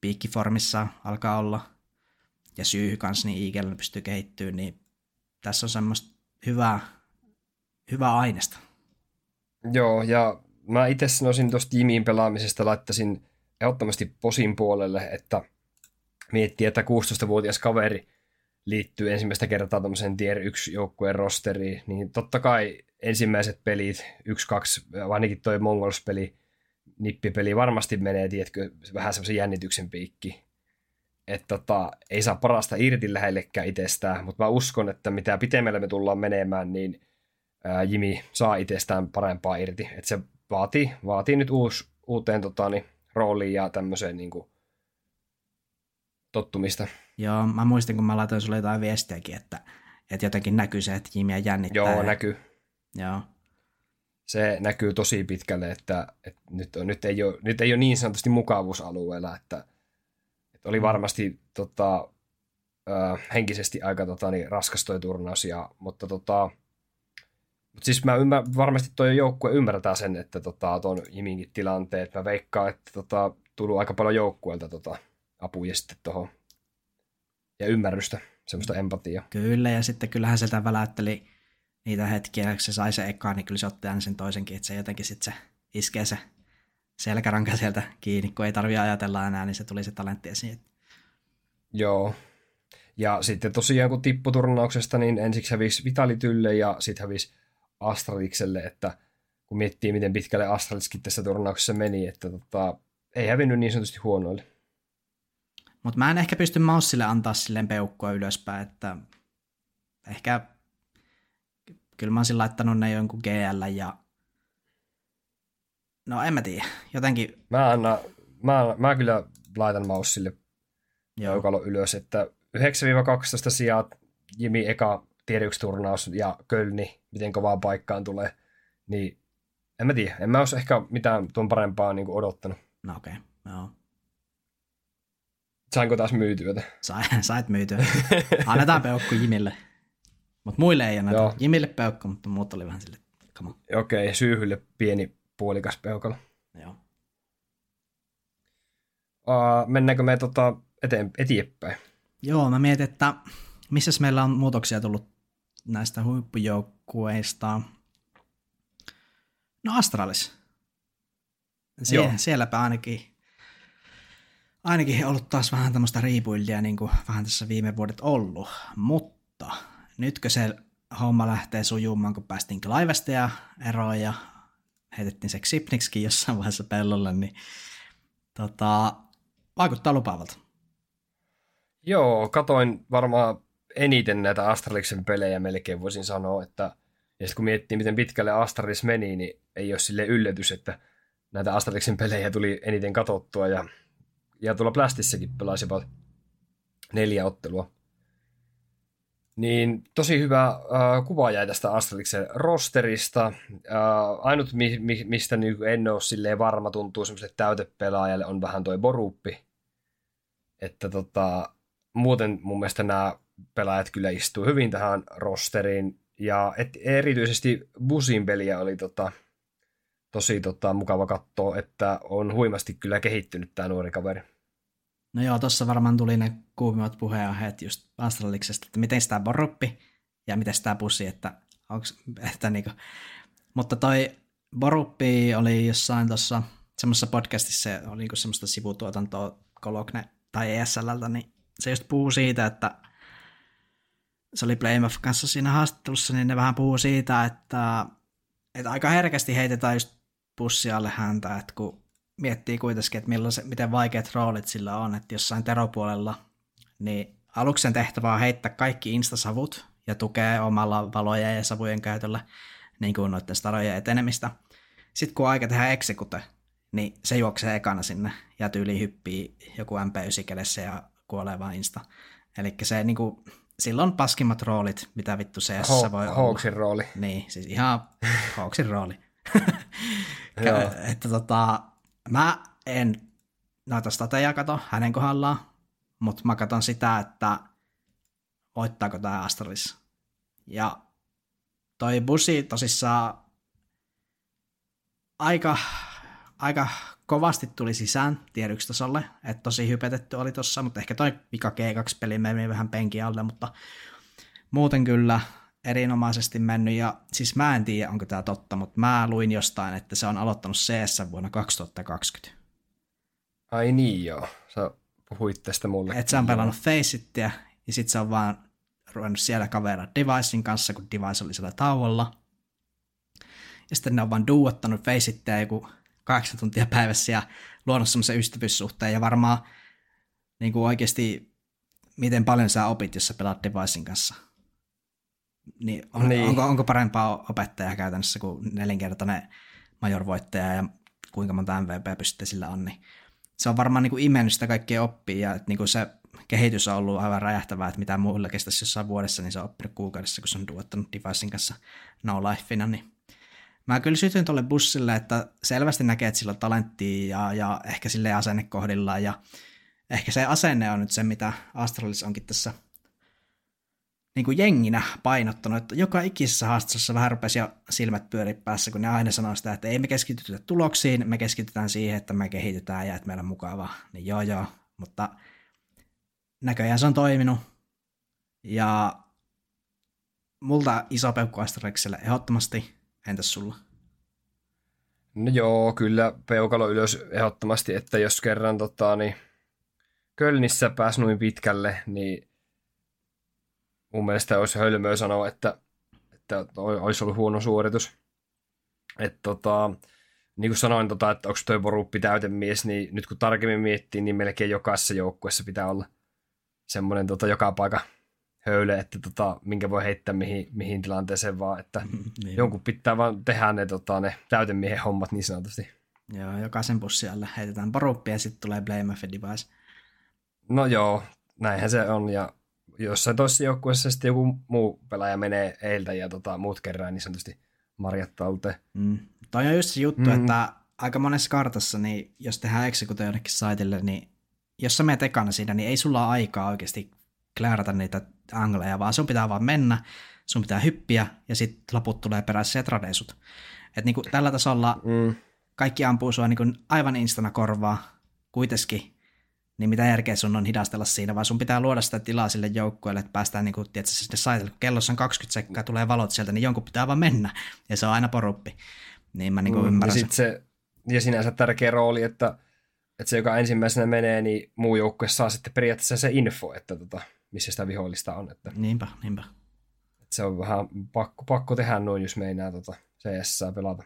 piikkiformissa alkaa olla, ja syy kanssa, niin Eagle pystyy kehittyä, niin tässä on semmoista hyvää, hyvää aineesta. Joo, ja mä itse sanoisin tuosta Jimin pelaamisesta, laittaisin ehdottomasti posin puolelle, että miettii, että 16-vuotias kaveri liittyy ensimmäistä kertaa tuommoisen tier 1 joukkueen rosteriin, niin totta kai ensimmäiset pelit, 1-2, ainakin toi Mongols-peli, nippipeli varmasti menee, tiedätkö, vähän semmoisen jännityksen piikki. Että tota, ei saa parasta irti lähellekään itsestään, mutta mä uskon, että mitä pitemmälle me tullaan menemään, niin ää, Jimi saa itsestään parempaa irti. Että se vaatii, vaatii nyt uus, uuteen tota, niin, rooliin ja tämmöiseen niin kuin, tottumista. Joo, mä muistin, kun mä laitoin sulle jotain viestejäkin, että, että jotenkin näkyy se, että Jimiä jännittää. Joo, ja... näkyy. Joo. Se näkyy tosi pitkälle, että, että nyt, on, nyt, ei ole, nyt ei ole niin sanotusti mukavuusalueella, että, että oli varmasti tota, äh, henkisesti aika tota, niin, raskas toi turnaus, ja, mutta tota, mutta siis mä ymmär, varmasti toi joukkue ymmärtää sen, että tota, tuon Jiminkin tilanteet. Mä veikkaan, että tota, tullut aika paljon joukkueelta tota, apuja sitten tuohon. Ja ymmärrystä, semmoista empatiaa. Kyllä, ja sitten kyllähän sieltä väläytteli niitä hetkiä, kun se sai se ekaan, niin kyllä se otti aina sen toisenkin, että se jotenkin sitten se iskee se selkäranka sieltä kiinni, kun ei tarvitse ajatella enää, niin se tuli se talentti esiin. Joo. Ja sitten tosiaan kun tipputurnauksesta, niin ensiksi hävisi Vitalitylle ja sitten hävisi Astralikselle, että kun miettii, miten pitkälle Astralitskin tässä turnauksessa meni, että tota, ei hävinnyt niin sanotusti huonoille. Mutta mä en ehkä pysty Maussille antaa silleen peukkoa ylöspäin, että ehkä kyllä mä olisin laittanut ne jonkun GL ja no en mä tiedä, jotenkin... Mä, anna, mä, mä kyllä laitan Maussille Joo. peukalo ylös, että 9-12 sijaa Jimi eka tier 1 turnaus ja Kölni, miten kovaan paikkaan tulee, niin en mä tiedä, en mä olisi ehkä mitään tuon parempaa niin odottanut. No okei, okay. joo. Sainko taas myytyä? Sai, sait myytyä. Annetaan peukku Jimille. Mutta muille ei anneta. Joo. Jimille peukku, mutta muut oli vähän sille, come. Okei, okay, syyhylle pieni puolikas peukalo. Joo. Uh, mennäänkö me tota eteen, eteenpäin? Joo, mä mietin, että missä meillä on muutoksia tullut näistä huippujoukkueista. No Astralis. Sie- Joo. sielläpä ainakin, ainakin ollut taas vähän tämmöistä rebuildia, niin kuin vähän tässä viime vuodet ollut. Mutta nytkö se homma lähtee sujumaan, kun päästiin Clivesta ja eroon ja heitettiin se Xipnikskin jossain vaiheessa pellolle, niin tota, vaikuttaa lupaavalta. Joo, katoin varmaan eniten näitä Astraliksen pelejä melkein voisin sanoa, että ja sitten kun miettii, miten pitkälle Astralis meni, niin ei ole sille yllätys, että näitä Astraliksen pelejä tuli eniten katottua ja, ja tuolla Plastissakin pelasivat neljä ottelua. Niin tosi hyvä äh, kuva jäi tästä Astraliksen rosterista. Äh, ainut, mi, mi, mistä niin en ole varma, tuntuu semmoiselle täytepelaajalle, on vähän toi Boruppi. Että tota, muuten mun mielestä nämä pelaajat kyllä istuu hyvin tähän rosteriin. Ja et, erityisesti Busin peliä oli tota, tosi tota, mukava katsoa, että on huimasti kyllä kehittynyt tämä nuori kaveri. No joo, tuossa varmaan tuli ne kuumimmat puheenaiheet just Astraliksesta, että miten sitä Boruppi ja miten sitä Bussi, että onks, että niinku. Mutta toi Boruppi oli jossain tuossa semmoisessa podcastissa, oli niinku semmoista sivutuotantoa Kolokne tai ESLltä, niin se just puhuu siitä, että se oli Playmouth kanssa siinä haastattelussa, niin ne vähän puhuu siitä, että, että aika herkästi heitetään just pussi alle häntä, että kun miettii kuitenkin, että millaiset, miten vaikeat roolit sillä on, että jossain teropuolella, niin aluksen tehtävä on heittää kaikki instasavut ja tukea omalla valojen ja savujen käytöllä niin kuin noiden starojen etenemistä. Sitten kun on aika tehdä execute, niin se juoksee ekana sinne ja tyyli hyppii joku MP9 kädessä ja kuolee vaan insta. Eli se niin kuin, silloin paskimmat roolit, mitä vittu CS Ho- voi olla. Hawksin rooli. Niin, siis ihan Hawksin rooli. Että tota, mä en noita stateja kato hänen kohdallaan, mutta mä katson sitä, että voittaako tämä Astralis. Ja toi busi tosissaan aika, aika kovasti tuli sisään tiedyksitasolle, että tosi hypetetty oli tossa, mutta ehkä toi vika G2-peli meni vähän penki alle, mutta muuten kyllä erinomaisesti mennyt, ja siis mä en tiedä, onko tämä totta, mutta mä luin jostain, että se on aloittanut CS vuonna 2020. Ai niin joo, sä puhuit tästä mulle. Että se on pelannut Faceitia, ja sitten se on vaan ruvennut siellä kavera Devicein kanssa, kun Device oli siellä tauolla. Ja sitten ne on vaan duottanut Faceitia joku kahdeksan tuntia päivässä ja luonut semmoisen ystävyyssuhteen, ja varmaan niin kuin oikeasti miten paljon sä opit, jos sä pelaat Devicein kanssa. Niin, on, Niin. Onko, onko parempaa opettajaa käytännössä kuin nelinkertainen major-voittaja ja kuinka monta MVP-pistettä sillä on, niin se on varmaan niin kuin imennyt sitä kaikkea oppia ja että niin kuin se kehitys on ollut aivan räjähtävää, että mitä muilla kestäisi jossain vuodessa, niin se on oppinut kuukaudessa, kun se on duottanut Devicein kanssa no lifeina, niin mä kyllä sytyin tuolle bussille, että selvästi näkee, että sillä on talenttia ja, ja ehkä sille asenne kohdillaan ja ehkä se asenne on nyt se, mitä Astralis onkin tässä niin kuin jenginä painottanut, että joka ikisessä haastattelussa vähän rupesi jo silmät pyöri päässä, kun ne aina sanoo sitä, että ei me keskitytä tuloksiin, me keskitytään siihen, että me kehitetään ja että meillä on mukavaa. Niin joo joo, mutta näköjään se on toiminut. Ja multa iso peukku Astraxelle ehdottomasti, entäs sulla? No joo, kyllä peukalo ylös ehdottomasti, että jos kerran tota, niin Kölnissä pääsi noin pitkälle, niin mun mielestä olisi hölmöä sanoa, että, että olisi ollut huono suoritus. Et tota, niin kuin sanoin, tota, että onko toi poruppi täytemies, niin nyt kun tarkemmin miettii, niin melkein jokaisessa joukkueessa pitää olla semmoinen tota, joka paikka höyle, että tota, minkä voi heittää mihin, mihin tilanteeseen vaan, että niin. jonkun pitää vaan tehdä ne, tota, ne täytemiehen hommat niin sanotusti. Joo, jokaisen bussi alle heitetään poruppi ja sitten tulee Blame of Device. No joo, näinhän se on ja jossain toisessa joukkueessa sitten joku muu pelaaja menee eiltä ja tota, muut kerää niin sanotusti marjattalteen. Mm. Toi on just se juttu, Mm. että aika monessa kartassa, niin jos tehdään execute jonnekin saitille, niin jos sä menet ekana siinä, niin ei sulla ole aikaa oikeasti kläärata niitä angleja, vaan sun pitää vaan mennä, sun pitää hyppiä ja sitten loput tulee perässä ja tradesut. Et niinku tällä tasolla mm. kaikki ampuu sua niinku aivan instana korvaa kuitenkin, niin mitä järkeä sun on hidastella siinä, vaan sun pitää luoda sitä tilaa sille joukkueelle, että päästään niinku, tietysti, sinne saitelle. Kun kellossa on 20 sekkaa, tulee valot sieltä, niin jonkun pitää vaan mennä, ja se on aina poruppi. Niin mä niinku mm, ymmärrän ja sit se. Ja sinänsä tärkeä rooli, että, että se, joka ensimmäisenä menee, niin muu joukkue saa sitten periaatteessa se info, että tota, missä sitä vihollista on. Että, niinpä, niinpä. Että se on vähän pakko, pakko tehdä noin, jos meinaa tota CS pelata.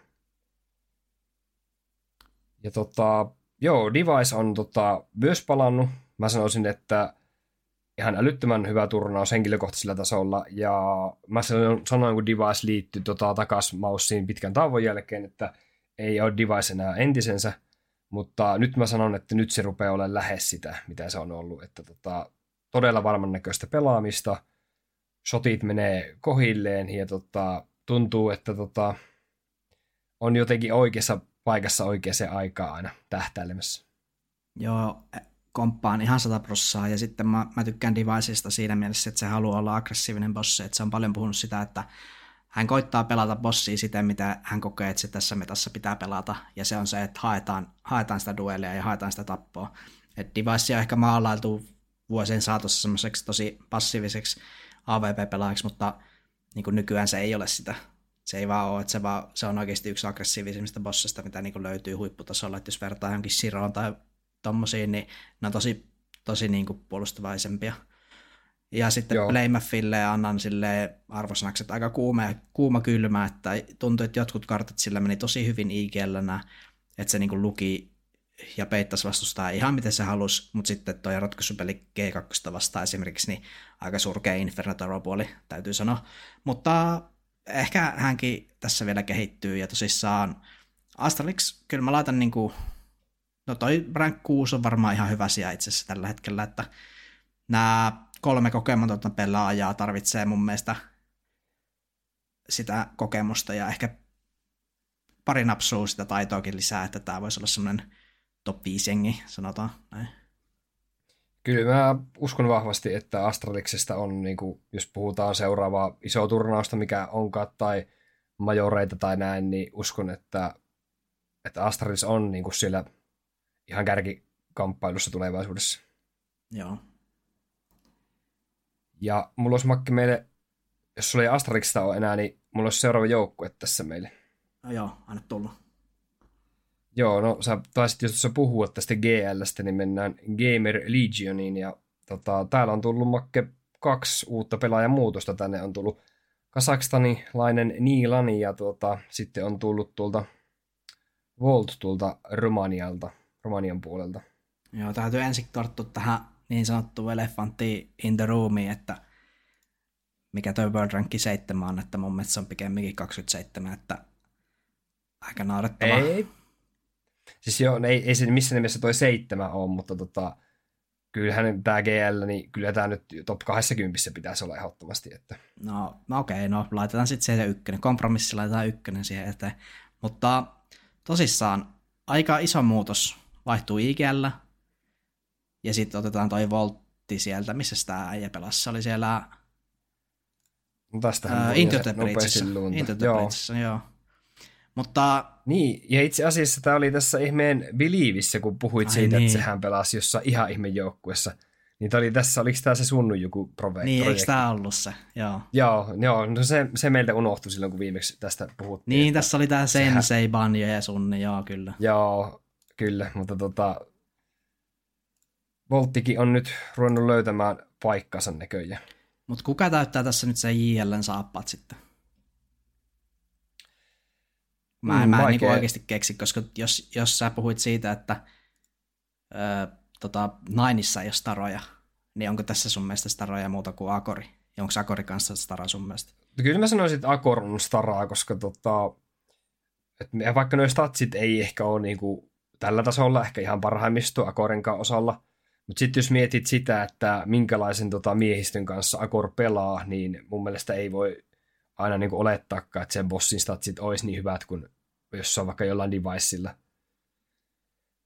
Ja tota, joo, Device on tota, myös palannut. Mä sanoisin, että ihan älyttömän hyvä turnaus henkilökohtaisella tasolla. Ja mä sanoin, kun Device liittyi tota, takas maussiin pitkän tauon jälkeen, että ei ole Device enää entisensä. Mutta nyt mä sanon, että nyt se rupeaa olemaan lähes sitä, mitä se on ollut. Että tota, todella varman näköistä pelaamista. Shotit menee kohilleen ja tota, tuntuu, että tota, on jotenkin oikeassa paikassa oikeaan aikaan aina tähtäilemässä. Joo, komppaan ihan sata prossaa ja sitten mä, mä tykkään Deviceista siinä mielessä, että se haluaa olla aggressiivinen bossi, että se on paljon puhunut sitä, että hän koittaa pelata bossia siten, mitä hän kokee, että se tässä metassa pitää pelata, ja se on se, että haetaan, haetaan sitä duelia ja haetaan sitä tappoa. Et on ehkä maalailtu vuosien saatossa semmoiseksi tosi passiiviseksi AVP-pelaajaksi, mutta niin kuin nykyään se ei ole sitä. Se ei vaan ole, että se, vaan, se on oikeasti yksi aggressiivisimmista bossista, mitä niin kuin löytyy huipputasolla, että jos vertaa johonkin Siroon tai tommosiin, niin ne on tosi, tosi niin kuin puolustavaisempia. Ja sitten Playmathille annan sille arvosanaksi, että aika kuuma, kuuma kylmä, että tuntuu, että jotkut kartat sillä meni tosi hyvin IGLnä, että se niin luki ja peittäisi vastustaa ihan miten se halusi, mutta sitten tuo ratkaisupeli G2 vastaan esimerkiksi, niin aika surkea Infernatoro-puoli, täytyy sanoa. Mutta ehkä hänkin tässä vielä kehittyy, ja tosissaan Astralix, kyllä mä laitan niinku, no toi rank 6 on varmaan ihan hyvä sija itse asiassa tällä hetkellä, että nämä kolme kokematonta pelaajaa tarvitsee mun mielestä sitä kokemusta ja ehkä pari napsua sitä taitoakin lisää, että tämä voisi olla semmoinen top 5 jengi, sanotaan näin. Kyllä mä uskon vahvasti, että Astraliksesta on, niin kuin, jos puhutaan seuraavaa isoa turnausta, mikä onkaan, tai majoreita tai näin, niin uskon, että, että Astralis on niin kuin siellä ihan kärkikamppailussa tulevaisuudessa. Joo. Ja mulla olisi Makki meille, jos sulla ei Astraliksesta ole enää, niin mulla olisi seuraava joukkue tässä meille. No joo, aina tullut. Joo, no sä taisit jos puhua tästä GLstä, niin mennään Gamer Legioniin ja tota, täällä on tullut makke kaksi uutta pelaajamuutosta. Tänne on tullut kasakstanilainen Niilani ja tuota, sitten on tullut tuolta Volt tuolta Romanialta, Romanian puolelta. Joo, täytyy ensin tarttua tähän niin sanottuun elefantti in the roomiin, että mikä toi World Rank 7 on, että mun mielestä se on pikemminkin 27, että aika naurettavaa. Ei, Siis joo, ei, ei se missään nimessä toi seitsemän ole, mutta tota, kyllähän tämä GL, niin kyllä tämä nyt top 20 pitäisi olla ehdottomasti. Että. No, no okei, no laitetaan sitten se ykkönen. Kompromissi laitetaan ykkönen siihen eteen. Mutta tosissaan aika iso muutos vaihtuu IGL. Ja sitten otetaan toi Voltti sieltä, missä sitä äijä pelasi. Se oli siellä no tästähän the Bridges, joo. joo. Mutta... Niin, ja itse asiassa tämä oli tässä ihmeen Believissä, kun puhuit Ai siitä, niin. että sehän pelasi jossain ihan ihmeen joukkuessa. Niin tämä oli tässä, oliko tämä se sunnu joku prove- Niin, projekti? eikö tämä ollut se? Joo. Joo, joo no se, se meiltä unohtui silloin, kun viimeksi tästä puhuttiin. Niin, tässä oli tämä Sensei, sehän... Banjo ja Sunni, joo, kyllä. Joo, kyllä, mutta tota, Volttikin on nyt ruvennut löytämään paikkansa näköjään. Mutta kuka täyttää tässä nyt se JLn saappaat sitten? Mä en, mm, mä en niin oikeasti keksi, koska jos, jos sä puhuit siitä, että ö, tota, Nainissa ei ole staroja, niin onko tässä sun mielestä staroja muuta kuin Akori? Ja onko Akori kanssa stara sun mielestä? No kyllä mä sanoisin, että Akor on staraa, koska tota, että vaikka nuo statsit ei ehkä ole niinku tällä tasolla ehkä ihan parhaimmisto Akorenkaan osalla, mutta sitten jos mietit sitä, että minkälaisen tota, miehistön kanssa Akor pelaa, niin mun mielestä ei voi aina niin olettaakaan, että sen bossin statsit olisi niin hyvät kuin jos se on vaikka jollain deviceilla.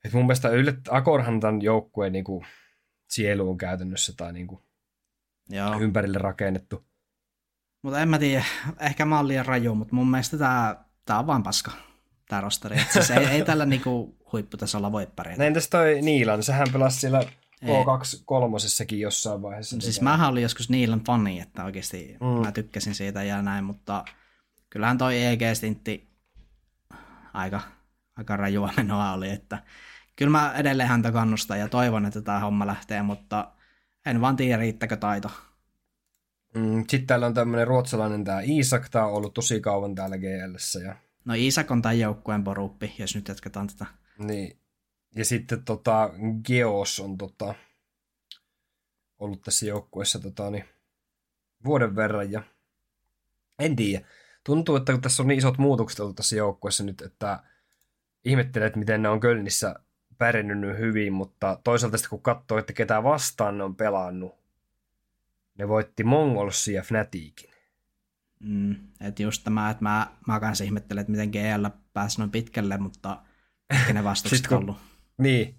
Et mun mielestä yllet, Akorhan tämän joukkueen niin kuin, sielu on käytännössä tai niin kuin, Joo. ympärille rakennettu. Mutta en mä tiedä, ehkä mä oon liian raju, mutta mun mielestä tää, tää on vaan paska, tää rosteri. Et siis ei, ei tällä niinku huipputasolla voi pärjätä. No entäs toi Niilan? Sehän pelasi siellä K2 kolmosessakin jossain vaiheessa. No siis mähän olin joskus Niilan fani, että oikeasti mm. mä tykkäsin siitä ja näin, mutta kyllähän toi EG-stintti aika, aika rajua menoa oli, että kyllä mä edelleen häntä kannustan ja toivon, että tämä homma lähtee, mutta en vaan tiedä, riittäkö taito. Mm, sitten täällä on tämmöinen ruotsalainen tämä Isak, tämä on ollut tosi kauan täällä GLssä. Ja... No Isak on tämän joukkueen poruppi, jos nyt jatketaan tätä. Niin. Ja sitten tota, Geos on tota, ollut tässä joukkueessa tota, niin, vuoden verran. Ja en tiedä. Tuntuu, että kun tässä on niin isot muutokset ollut tässä joukkueessa nyt, että ihmettelet, miten ne on Kölnissä pärjännyt hyvin, mutta toisaalta sitten kun katsoo, että ketä vastaan ne on pelannut, ne voitti Mongolsia ja Fnaticin. Mm, että just tämä, että mä, mä kanssa ihmettelen, että miten GL pääsi noin pitkälle, mutta ne vastukset kun, ollut. Niin,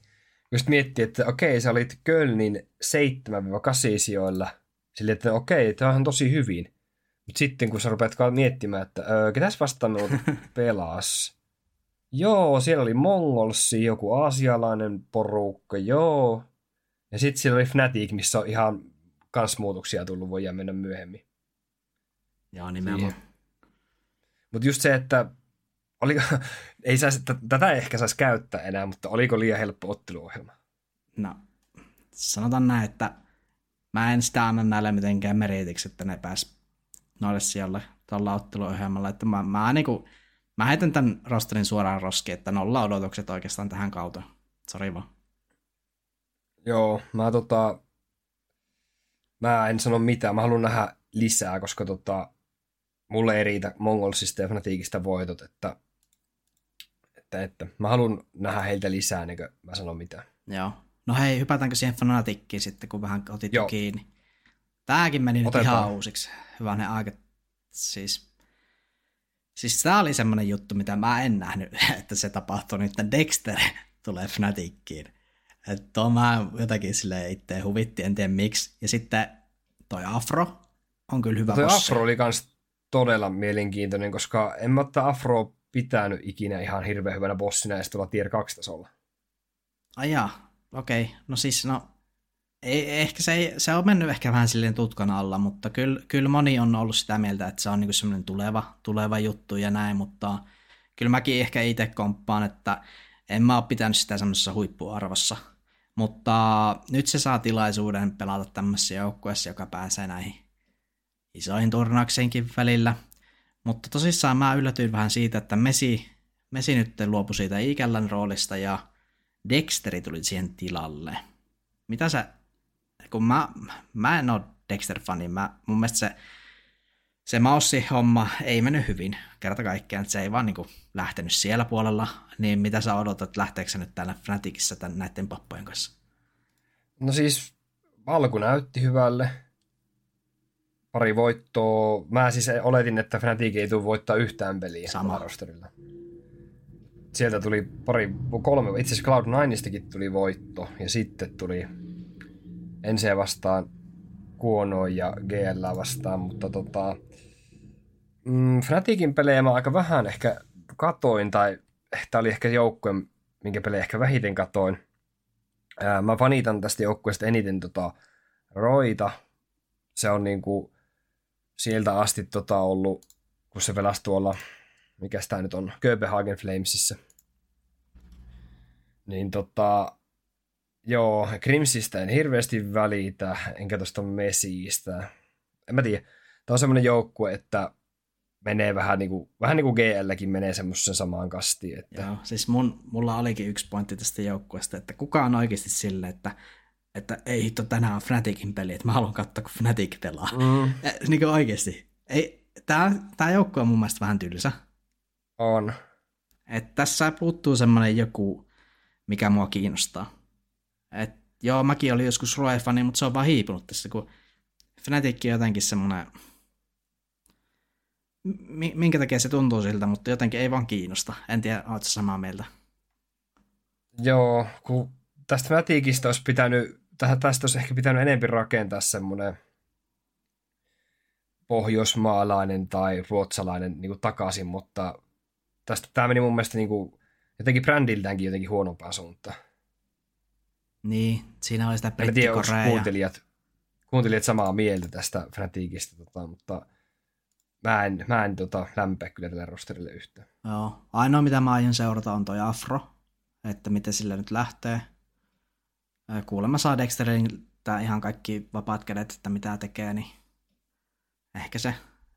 just miettii, että okei, sä olit Kölnin 7-8 sijoilla, sille että okei, tämä on tosi hyvin. Mutta sitten kun sä rupeat miettimään, että öö, ketäs vastaan pelas? Joo, siellä oli Mongolsi, joku aasialainen porukka, joo. Ja sitten siellä oli Fnatic, missä on ihan kans muutoksia tullut, voidaan mennä myöhemmin. Joo, nimenomaan. Mutta just se, että oliko, ei saisi, tätä ehkä saisi käyttää enää, mutta oliko liian helppo otteluohjelma? No, sanotaan näin, että mä en sitä anna näille mitenkään meritiksi, että ne pääs noille siellä tuolla otteluohjelmalla. Että mä, mä, niinku, mä heitän tämän rosterin suoraan roskiin, että nolla odotukset oikeastaan tähän kautta. Sori vaan. Joo, mä tota, mä en sano mitään. Mä haluan nähdä lisää, koska tota, mulle ei riitä Mongolsista ja Fnaticista voitot, että, että, että mä haluan nähdä heiltä lisää, niin kuin mä sanon mitään. Joo. No hei, hypätäänkö siihen Fnatickiin sitten, kun vähän otit Joo. kiinni. Tääkin meni nyt Otetaan. ihan uusiksi. Hyvä ne aika. Siis, siis tää oli semmonen juttu, mitä mä en nähnyt, että se tapahtui nyt. Dexter tulee Fnatickiin. Että tuo mä jotakin sille itse huvitti, en tiedä miksi. Ja sitten toi Afro on kyllä hyvä Toi bossi. Afro oli kans todella mielenkiintoinen, koska en mä ottaa Afro pitänyt ikinä ihan hirveän hyvänä bossina ja tuolla tier 2 tasolla. Ai jaa, okei. Okay. No siis no, ei, ehkä se, ei, se on mennyt ehkä vähän silleen tutkan alla, mutta kyllä, kyllä moni on ollut sitä mieltä, että se on niinku semmoinen tuleva, tuleva juttu ja näin, mutta kyllä mäkin ehkä itse komppaan, että en mä ole pitänyt sitä semmoisessa huippuarvossa. Mutta nyt se saa tilaisuuden pelata tämmöisessä joukkueessa, joka pääsee näihin isoihin turnaukseenkin välillä. Mutta tosissaan mä yllätyin vähän siitä, että Mesi, Mesi nyt luopui siitä Ikällän roolista ja Dexteri tuli siihen tilalle. Mitä sä, kun mä, mä en ole Dexter-fani, mä, mun mielestä se, se Maussi-homma ei mennyt hyvin kerta kaikkiaan, että se ei vaan niinku lähtenyt siellä puolella, niin mitä sä odotat, lähteekö se nyt täällä Fnaticissa näiden pappojen kanssa? No siis alku näytti hyvälle, pari voittoa. Mä siis oletin, että Fnatic ei tule voittaa yhtään peliä Sama. rosterilla. Sieltä tuli pari, kolme, itse asiassa Cloud9istakin tuli voitto, ja sitten tuli NC vastaan Kuono ja GL vastaan, mutta tota, mm, Fnaticin pelejä mä aika vähän ehkä katoin, tai tämä oli ehkä joukkue, minkä pelejä ehkä vähiten katoin. Ää, mä vanitan tästä joukkueesta eniten tota Roita. Se on niinku sieltä asti tota ollut, kun se pelasi tuolla, mikä tämä nyt on, Kööpenhagen Flamesissa. Niin tota, joo, Grimsistä en hirveästi välitä, enkä tuosta Mesiistä. En mä tiedä. Tämä on semmoinen joukkue, että menee vähän niin kuin, vähän niin kuin GLkin menee semmoisen samaan kastiin. Että... Joo, siis mun, mulla olikin yksi pointti tästä joukkueesta, että kuka on oikeasti sille, että että ei hitto, tänään on Fnaticin peli, että mä haluan katsoa, kun Fnatic pelaa. Mm. niin kuin oikeasti. Ei, tää, tää joukko on mun mielestä vähän tylsä. On. Et tässä puuttuu semmoinen joku, mikä mua kiinnostaa. Et, joo, mäkin olin joskus Roe-fani, mutta se on vaan hiipunut tässä, kun Fnatic on jotenkin semmoinen, minkä takia se tuntuu siltä, mutta jotenkin ei vaan kiinnosta. En tiedä, oletko samaa mieltä? Joo, kun tästä Mätikistä olisi pitänyt, tästä olisi ehkä pitänyt enemmän rakentaa semmoinen pohjoismaalainen tai ruotsalainen niin kuin takaisin, mutta tästä tämä meni mun mielestä niin kuin, jotenkin brändiltäänkin jotenkin huonompaan suuntaan. Niin, siinä oli sitä En tiedä, onko kuuntelijat, kuuntelijat samaa mieltä tästä Fnaticista, tota, mutta mä en, mä en tota, lämpeä kyllä tälle rosterille yhtään. Joo, ainoa mitä mä aion seurata on toi Afro, että miten sillä nyt lähtee. Kuulemma saa Dexteriltä ihan kaikki vapaat kädet, että mitä tekee, niin ehkä se,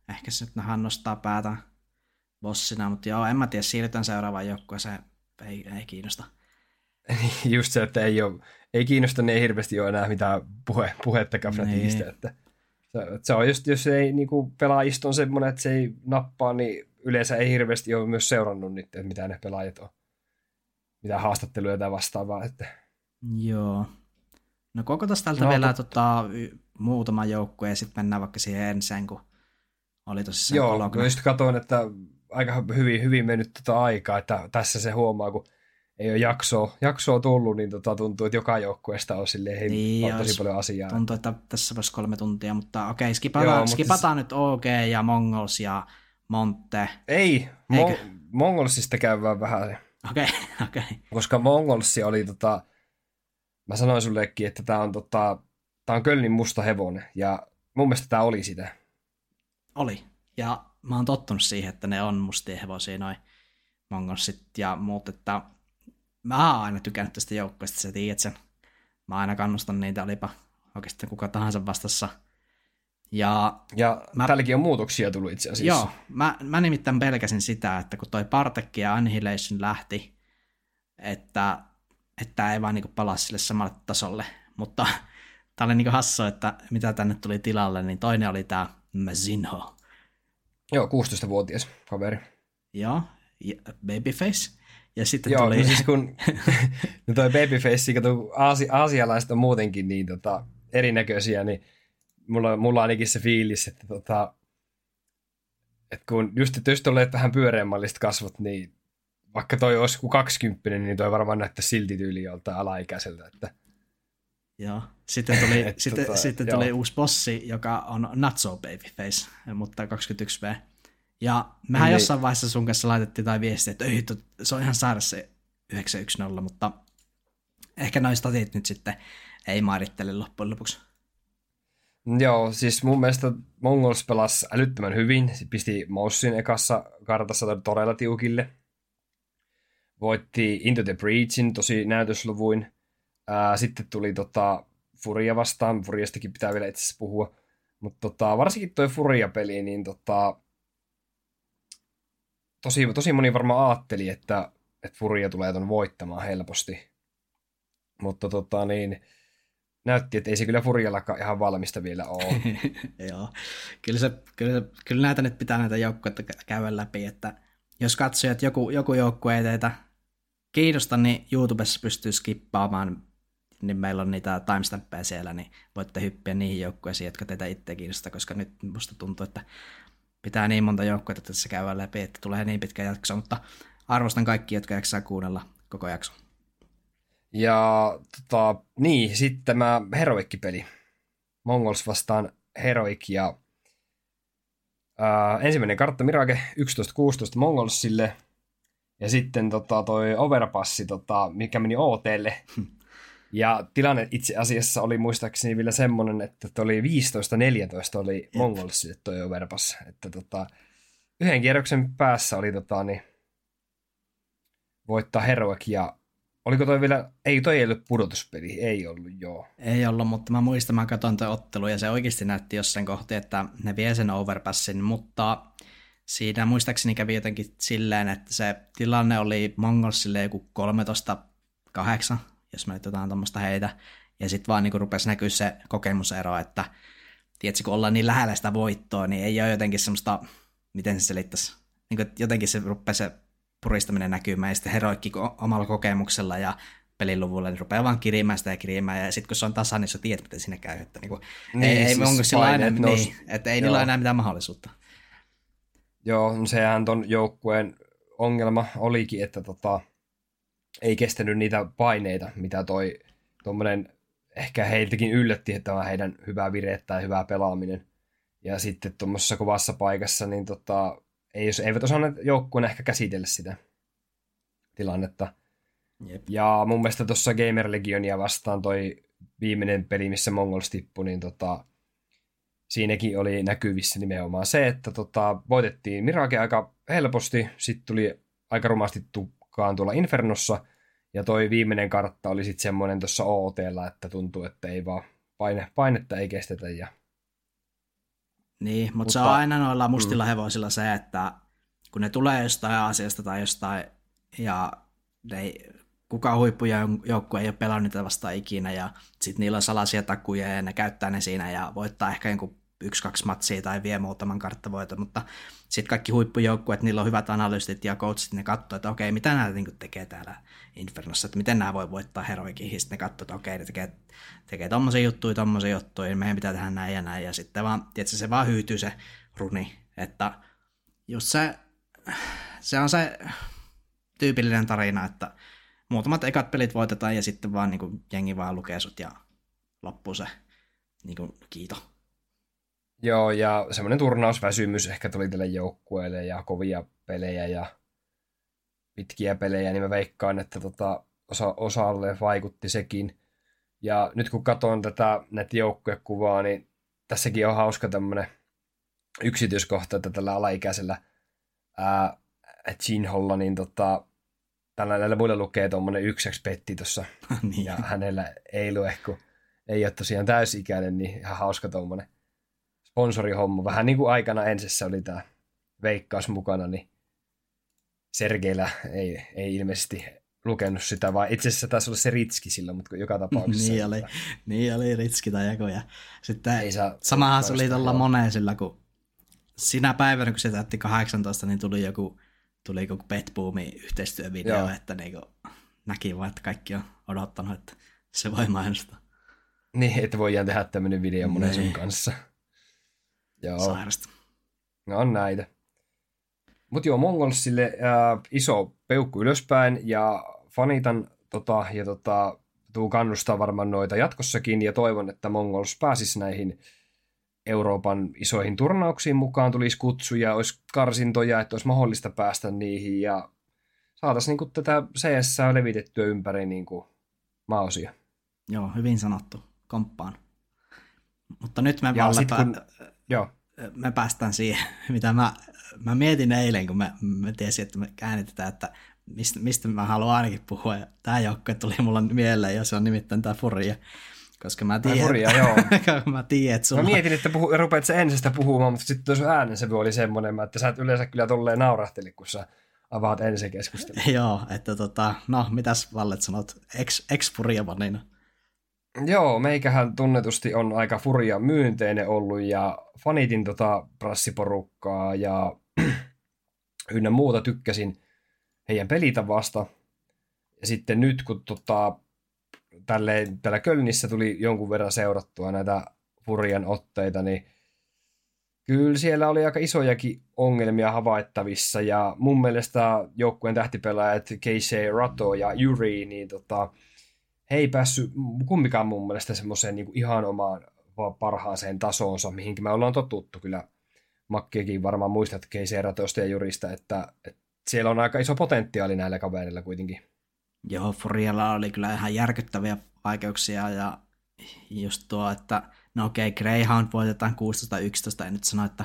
ehkä se nyt nostaa päätä bossina, mutta joo, en mä tiedä, siirrytään seuraavaan joukkueeseen, ei, ei kiinnosta. Just se, että ei, ole, ei kiinnosta, niin ei hirveästi ole enää mitään puhe, puhettakaan niin. että se, se on just, jos ei niin kuin pelaajista on semmoinen, että se ei nappaa, niin yleensä ei hirveästi ole myös seurannut niitä, että mitä ne pelaajat on, mitä haastatteluja tai vastaavaa. Että. Joo. No koko tästä no, vielä tot... tota, muutama joukkue ja sitten mennään vaikka siihen ensin, kun oli tosissaan Joo, kolokne. just katsoin, että aika hyvin, hyvin mennyt tota aikaa, että tässä se huomaa, kun ei ole jaksoa, jaksoa tullut, niin tota, tuntuu, että joka joukkueesta on silleen, hei, niin, tosi paljon asiaa. Tuntuu, että tässä voisi kolme tuntia, mutta okei, skipataan, Joo, skipataan mutta... nyt OG ja Mongols ja Monte. Ei, Mo- Mongolsista käydään vähän. Okei, okay, okei. Okay. Koska Mongolsi oli tota, mä sanoin sullekin, että tämä on, tota, tää on Kölnin musta hevonen, ja mun mielestä tämä oli sitä. Oli, ja mä oon tottunut siihen, että ne on mustia hevosia noin mongolsit ja muut, että mä oon aina tykännyt tästä joukkueesta, sä tiedät sen. Mä aina kannustan niitä, olipa oikeastaan kuka tahansa vastassa. Ja, ja mä, täälläkin on muutoksia tullut itse asiassa. Joo, mä, mä nimittäin pelkäsin sitä, että kun toi Partek ja Annihilation lähti, että että ei vaan niinku palaa sille samalle tasolle. Mutta tämä oli niinku hassu, että mitä tänne tuli tilalle, niin toinen oli tämä Mazinho. Joo, 16-vuotias kaveri. Joo, ja Babyface. Ja sitten Joo, tuli... no siis kun no toi Babyface, kato, aasi, aasialaiset on muutenkin niin tota, erinäköisiä, niin mulla, mulla on ainakin se fiilis, että tota, että kun just, jos olet vähän pyöreämmälliset kasvot, niin vaikka toi olisi kuin 20, niin toi varmaan näyttää silti tyyli joltain alaikäiseltä. Että... Joo. Sitten tuli, Et, sitten, tota, sitten tuli joo. uusi bossi, joka on not so babyface, mutta 21V. Ja mehän niin. jossain vaiheessa sun kanssa laitettiin tai viestiä, että ei, se on ihan saada se 910, mutta ehkä noin statit nyt sitten ei mairittele loppujen lopuksi. Joo, siis mun mielestä Mongols pelasi älyttömän hyvin. Se pisti Moussin ekassa kartassa todella tiukille voitti Into the Breachin tosi näytösluvuin. Ää, sitten tuli tota, Furia vastaan, Furiastakin pitää vielä itse puhua. Mutta tota, varsinkin tuo Furia-peli, niin tota, tosi, tosi moni varmaan ajatteli, että, että Furia tulee ton voittamaan helposti. Mutta tota, niin, näytti, että ei se kyllä Furiallakaan ihan valmista vielä ole. Joo, kyllä, se, kyllä, kyllä näitä nyt pitää näitä joukkueita käydä läpi, että jos katsoo, että joku, joku joukkue ei teitä kiinnosta, niin YouTubessa pystyy skippaamaan, niin meillä on niitä timestampeja siellä, niin voitte hyppiä niihin joukkueisiin, jotka teitä itse kiinnostaa, koska nyt musta tuntuu, että pitää niin monta joukkuetta tässä käydä läpi, että tulee niin pitkä jakso, mutta arvostan kaikki, jotka jaksaa kuunnella koko jakso. Ja tota, niin, sitten tämä Heroic-peli. Mongols vastaan Heroic ja ää, ensimmäinen kartta Mirage 11-16 Mongolsille – ja sitten tota, toi overpassi, tota, mikä meni OTlle. Ja tilanne itse asiassa oli muistaakseni vielä semmoinen, että oli 15-14 oli. Mongolsille toi overpass. Että tota, yhden kierroksen päässä oli tota, niin, voittaa Heroic ja Oliko toi vielä, ei toi ei ollut pudotuspeli, ei ollut joo. Ei ollut, mutta mä muistan, mä katsoin toi ottelu ja se oikeasti näytti jossain kohti, että ne vie sen overpassin, mutta siinä muistaakseni kävi jotenkin silleen, että se tilanne oli Mongolsille joku 13-8, jos mä nyt jotain tuommoista heitä, ja sitten vaan niin rupesi näkyä se kokemusero, että tiedätkö, kun ollaan niin lähellä sitä voittoa, niin ei ole jotenkin semmoista, miten se selittäisi, niin kuin, jotenkin se rupeaa se puristaminen näkymään, ja sitten heroikki omalla kokemuksella ja peliluvulla, niin rupeaa vaan kirimään sitä ja kirimään, ja sitten kun se on tasa, niin sä tiedät, miten siinä käy, että niin kuin, niin, ei, siis ei onko sillä enää, niin, että ei niillä ole enää mitään mahdollisuutta. Joo, no sehän ton joukkueen ongelma olikin, että tota, ei kestänyt niitä paineita, mitä toi tuommoinen, ehkä heiltäkin yllätti, että tämä heidän hyvää virettä ja hyvää pelaaminen. Ja sitten tuommoisessa kovassa paikassa, niin tota, ei, jos eivät osanneet joukkueen ehkä käsitellä sitä tilannetta. Jep. Ja mun mielestä tuossa Gamer Legionia vastaan toi viimeinen peli, missä Mongols tippui, niin tota, siinäkin oli näkyvissä nimenomaan se, että tota, voitettiin Mirage aika helposti, sitten tuli aika rumasti tukkaan tuolla Infernossa, ja toi viimeinen kartta oli sitten semmoinen tuossa OOTllä, että tuntuu, että ei vaan paine, painetta ei kestetä. Ja... Niin, mutta, mutta se on aina noilla mustilla mm. hevosilla se, että kun ne tulee jostain asiasta tai jostain, ja ne kukaan huippujoukkue ei ole pelannut niitä vastaan ikinä, ja sitten niillä on salaisia takuja, ja ne käyttää ne siinä, ja voittaa ehkä jonkun yksi-kaksi matsia tai vie muutaman karttavoiton, mutta sitten kaikki huippujoukkueet, niillä on hyvät analystit ja coachit, ne katsoo, että okei, mitä nämä niin tekee täällä Infernossa, että miten nämä voi voittaa heroikin, sitten ne katsoo, että okei, ne tekee, tekee tommosia juttuja, tommosia juttuja, meidän pitää tehdä näin ja näin, ja sitten vaan, tietysti se vaan hyytyy se runi, että just se, se on se tyypillinen tarina, että muutamat ekat pelit voitetaan ja sitten vaan niin kuin, jengi vaan lukee sut ja loppuu se niin kuin, kiito. Joo, ja semmoinen turnausväsymys ehkä tuli tälle joukkueelle ja kovia pelejä ja pitkiä pelejä, niin mä veikkaan, että tota, osa, osalle vaikutti sekin. Ja nyt kun katson tätä näitä joukkuekuvaa, niin tässäkin on hauska tämmöinen yksityiskohta, että tällä alaikäisellä ää, niin tota, tällä näillä muilla lukee tuommoinen yksi petti tuossa. niin. Ja hänellä ei lue, kun ei ole tosiaan täysikäinen, niin ihan hauska tuommoinen sponsorihomma. Vähän niin kuin aikana ensissä oli tämä veikkaus mukana, niin Sergeillä ei, ei ilmeisesti lukenut sitä, vaan itse asiassa taisi olla se Ritski sillä, mutta joka tapauksessa. niin, oli, niin oli Ritski tai joku. Ja sitten ei saa samahan se oli tuolla moneen sillä, kun sinä päivänä, kun se täytti 18, niin tuli joku, tuli joku Pet Boomin yhteistyövideo, Joo. että niinku näki vaan, että kaikki on odottanut, että se voi mainostaa. Niin, että voidaan tehdä tämmöinen video monen sun niin. kanssa. Joo. Sairasta. No on näitä. Mutta joo, Mongolsille ää, iso peukku ylöspäin ja fanitan tota, ja tota, tuu kannustaa varmaan noita jatkossakin ja toivon, että Mongols pääsisi näihin Euroopan isoihin turnauksiin mukaan, tulisi kutsuja, olisi karsintoja, että olisi mahdollista päästä niihin ja saataisiin niin tätä CS levitettyä ympäri niin kuin maaosia. Joo, hyvin sanottu. Komppaan. Mutta nyt me ja kun, Joo. Me päästään siihen, mitä mä, mä mietin eilen, kun mä, mä tiesin, että me käännetetään, että mistä, mistä mä haluan ainakin puhua. Ja tämä joukkue tuli mulla mieleen, ja se on nimittäin tämä Furia. Koska mä tiedän, Furia, joo. mä tiedän, että sulla... Mä mietin, että puhu, rupeat sä ensistä puhumaan, mutta sitten tuossa äänensävy oli semmoinen, että sä et yleensä kyllä tolleen naurahteli, kun sä avaat ensin keskustelua. joo, että tota, no mitäs Vallet sanot ex, ex-Furia-vanina? Joo, meikähän tunnetusti on aika furia myynteinen ollut ja fanitin tota prassiporukkaa ja ynnä muuta tykkäsin heidän pelitavasta. Ja sitten nyt kun tota, tälle, tällä Kölnissä tuli jonkun verran seurattua näitä furian otteita, niin kyllä siellä oli aika isojakin ongelmia havaittavissa ja mun mielestä joukkueen tähtipelaajat Keisei Rato ja Yuri, niin tota, he ei päässyt kumpikaan mun mielestä semmoiseen niin ihan omaan parhaaseen tasoonsa, mihinkin me ollaan totuttu kyllä. Makkiakin varmaan muistat Keiseratosta ja Jurista, että, että siellä on aika iso potentiaali näillä kavereilla kuitenkin. Joo, Furialla oli kyllä ihan järkyttäviä vaikeuksia ja just tuo, että no okei, Greyhound voitetaan 16-11, en nyt sano, että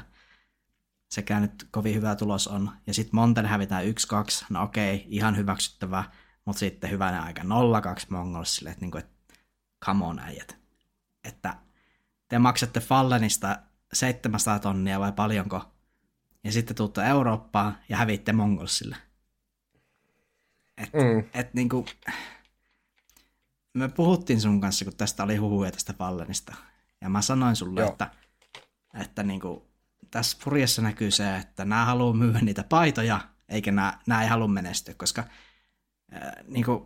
sekään nyt kovin hyvä tulos on. Ja sitten Monten hävitään 1-2, no okei, ihan hyväksyttävää mutta sitten hyvänä aika 0-2 Mongolsille, että, niinku, että come on äijät. Että te maksatte Fallenista 700 tonnia vai paljonko, ja sitten tuutte Eurooppaan ja hävitte Mongolsille. Että mm. et, niinku, me puhuttiin sun kanssa, kun tästä oli huhuja tästä Fallenista, ja mä sanoin sulle, Joo. että, että niinku, tässä Furiassa näkyy se, että nämä haluaa myydä niitä paitoja, eikä nämä, nämä ei halua menestyä, koska niin kuin,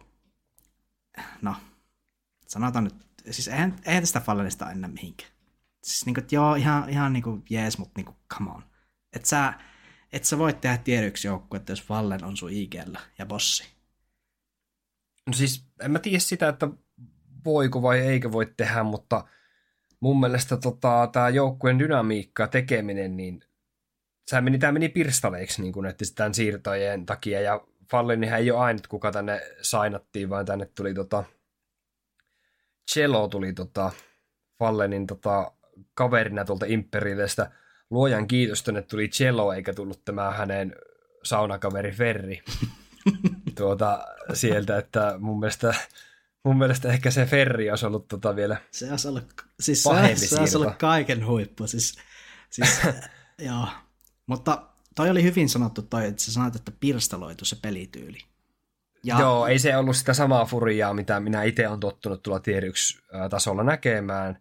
no, sanotaan nyt, siis eihän, eihän tästä Fallenista enää mihinkään. Siis niin kuin, joo, ihan, ihan niin kuin jees, mutta niin kuin, come on. Et sä, et sä voit tehdä tiedyksi joukku, että jos Fallen on sun IGllä ja bossi. No siis en mä tiedä sitä, että voiko vai eikö voi tehdä, mutta mun mielestä tota, tämä joukkueen dynamiikka tekeminen, niin tämä meni, meni pirstaleiksi niin että tämän siirtojen takia, ja Fallenihän ei ole ainut, kuka tänne sainattiin, vaan tänne tuli tota, Cello tuli tota, Fallenin tota, kaverina tuolta Imperilestä. Luojan kiitos, tänne tuli Cello, eikä tullut tämä hänen saunakaveri Ferri tuota, sieltä, että mun mielestä, mun mielestä ehkä se Ferri olisi ollut tota vielä se olisi ollut, siis se, se olisi ollut kaiken huippu. Siis, siis, joo. Mutta toi oli hyvin sanottu toi, että sä sanoit, että pirstaloitu se pelityyli. Ja... Joo, ei se ollut sitä samaa furiaa, mitä minä itse olen tottunut tuolla tier 1 tasolla näkemään.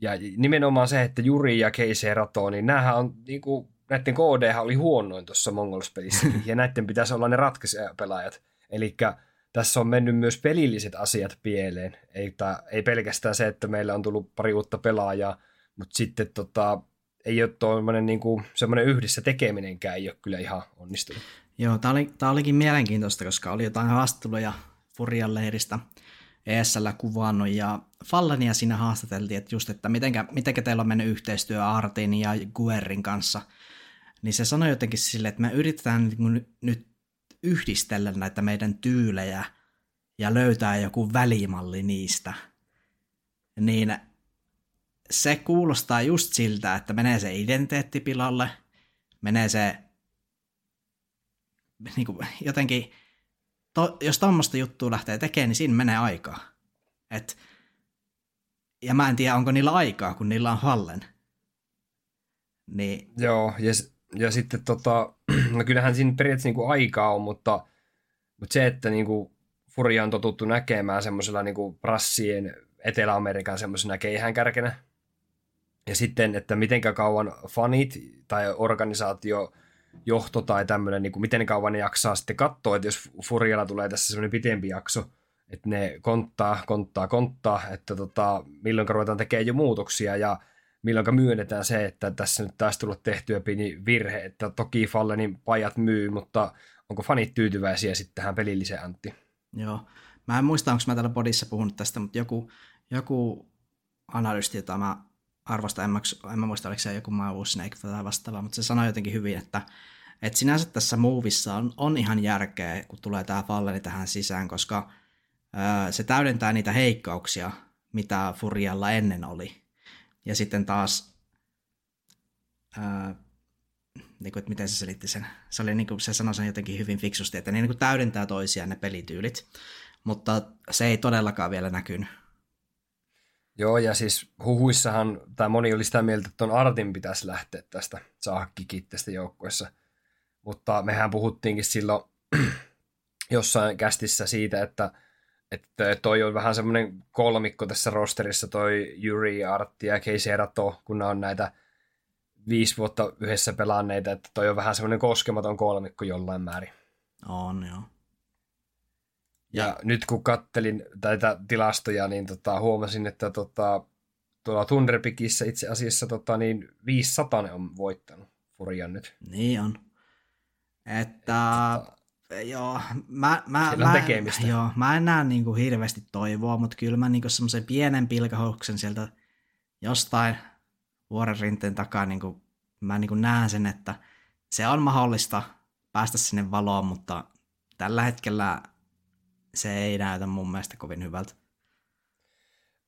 Ja nimenomaan se, että Juri ja Keise Rato, niin näähän on niin kuin, näiden KD oli huonoin tuossa Mongols-pelissä, ja näiden pitäisi olla ne ratkaisijapelaajat. Eli tässä on mennyt myös pelilliset asiat pieleen. Ei, ei pelkästään se, että meillä on tullut pari uutta pelaajaa, mutta sitten tota, ei ole tuommoinen niin kuin, semmoinen yhdessä tekeminenkään ei ole kyllä ihan onnistunut. Joo, tämä oli, tämä olikin mielenkiintoista, koska oli jotain haastatteluja Furian leiristä ESL kuvannut ja Fallenia siinä haastateltiin, että just, että mitenkä, mitenkä teillä on mennyt yhteistyö Artin ja Guerin kanssa, niin se sanoi jotenkin sille, että me yritetään niin nyt yhdistellä näitä meidän tyylejä ja löytää joku välimalli niistä. Niin se kuulostaa just siltä, että menee se identiteetti pilalle, menee se niin kuin, jotenkin, to, jos tuommoista juttua lähtee tekemään, niin siinä menee aikaa. Et, ja mä en tiedä, onko niillä aikaa, kun niillä on Hallen. Niin. Joo, ja, ja sitten tota, no kyllähän siinä periaatteessa niin kuin aikaa on, mutta, mutta se, että niin kuin Furia on totuttu näkemään semmoisella niin kuin prassien Etelä-Amerikan semmoisena keihäänkärkenä, ja sitten, että miten kauan fanit tai organisaatio johto tai tämmöinen, niin kuin miten kauan ne jaksaa sitten katsoa, että jos Furialla tulee tässä semmoinen pitempi jakso, että ne konttaa, konttaa, konttaa, että tota, milloin ruvetaan tekemään jo muutoksia ja milloin myönnetään se, että tässä nyt taisi tullut tehtyä pieni virhe, että toki Fallenin pajat myy, mutta onko fanit tyytyväisiä sitten tähän pelilliseen Antti? Joo, mä en muista, onko mä täällä podissa puhunut tästä, mutta joku, joku analysti, jota mä arvosta, en mä, en mä muista, oliko se joku Mau Snake tai vastaava, mutta se sanoi jotenkin hyvin, että, että sinänsä tässä movissa on, on ihan järkeä, kun tulee tämä Falleni tähän sisään, koska ää, se täydentää niitä heikkauksia, mitä Furialla ennen oli. Ja sitten taas, ää, niin kuin, että miten se selitti sen, se, oli, niin kuin, se sanoi sen jotenkin hyvin fiksusti, että ne niin kuin täydentää toisiaan ne pelityylit, mutta se ei todellakaan vielä näkynyt Joo, ja siis huhuissahan, tai moni oli sitä mieltä, että ton Artin pitäisi lähteä tästä saakkikittästä joukkuessa. Mutta mehän puhuttiinkin silloin jossain kästissä siitä, että, että toi on vähän semmoinen kolmikko tässä rosterissa, toi Yuri, Artti ja Casey Rato, kun ne on näitä viisi vuotta yhdessä pelanneita, että toi on vähän semmoinen koskematon kolmikko jollain määrin. On, joo. Ja, nyt kun kattelin näitä tilastoja, niin tota, huomasin, että tota, tuolla Thunderpikissä itse asiassa tota, niin 500 on voittanut Furian nyt. Niin on. Että, tota, joo, mä, mä, mä, tekemistä. Joo, mä en näe niinku hirveästi toivoa, mutta kyllä mä niinku semmoisen pienen pilkahuksen sieltä jostain vuoren rinteen takaa niinku, mä niinku näen sen, että se on mahdollista päästä sinne valoon, mutta tällä hetkellä se ei näytä mun mielestä kovin hyvältä.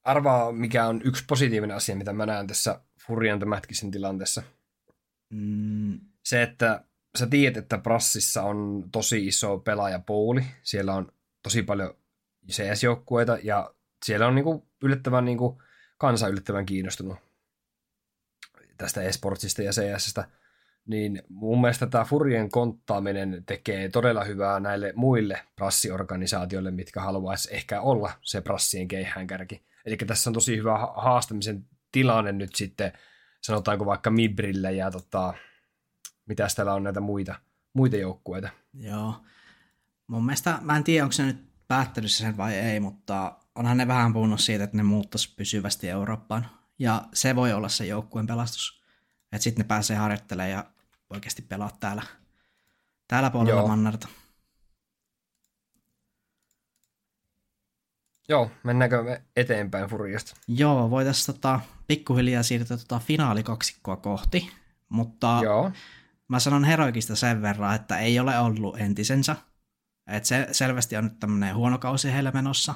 Arvaa, mikä on yksi positiivinen asia, mitä mä näen tässä Furian Mätkisen tilanteessa. Mm. Se, että sä tiedät, että Prassissa on tosi iso pelaajapooli. Siellä on tosi paljon CS-joukkueita ja siellä on niinku yllättävän niinku kansa yllättävän kiinnostunut tästä esportsista ja CSstä niin mun mielestä tämä Furien konttaaminen tekee todella hyvää näille muille prassiorganisaatioille, mitkä haluaisi ehkä olla se prassien keihäänkärki. Eli tässä on tosi hyvä haastamisen tilanne nyt sitten, sanotaanko vaikka Mibrille ja tota, mitä täällä on näitä muita, muita joukkueita. Joo. Mun mielestä, mä en tiedä, onko se nyt päättänyt sen vai ei, mutta onhan ne vähän puhunut siitä, että ne muuttaisi pysyvästi Eurooppaan. Ja se voi olla se joukkueen pelastus. Että sitten ne pääsee harjoittelemaan ja oikeasti pelaa täällä, täällä puolella Joo. Mannerta. Joo, mennäänkö me eteenpäin Furiasta? Joo, voitaisiin tota, pikkuhiljaa siirtyä tota finaalikaksikkoa kohti, mutta Joo. mä sanon Heroikista sen verran, että ei ole ollut entisensä. että se selvästi on nyt tämmöinen huono kausi heillä menossa.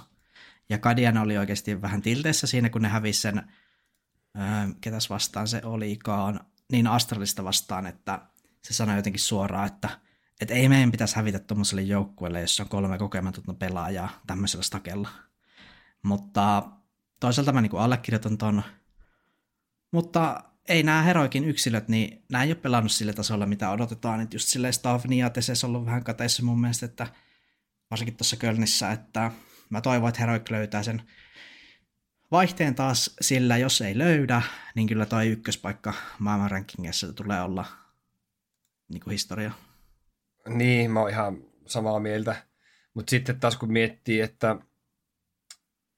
Ja Kadian oli oikeasti vähän tilteessä siinä, kun ne hävisi sen, öö, ketäs vastaan se olikaan, niin Astralista vastaan, että se sanoi jotenkin suoraan, että, että ei meidän pitäisi hävitä tuommoiselle joukkueelle, jossa on kolme kokematonta pelaajaa tämmöisellä stakella. Mutta toisaalta mä niin allekirjoitan ton. Mutta ei nämä heroikin yksilöt, niin nämä ei ole pelannut sille tasolla, mitä odotetaan. Että just silleen Stavni ja on ollut vähän kateissa mun mielestä, että varsinkin tuossa Kölnissä, että mä toivon, että heroik löytää sen vaihteen taas sillä, jos ei löydä, niin kyllä toi ykköspaikka maailman rankingissa tulee olla niin kuin historia. Niin, mä oon ihan samaa mieltä. Mutta sitten taas kun miettii, että,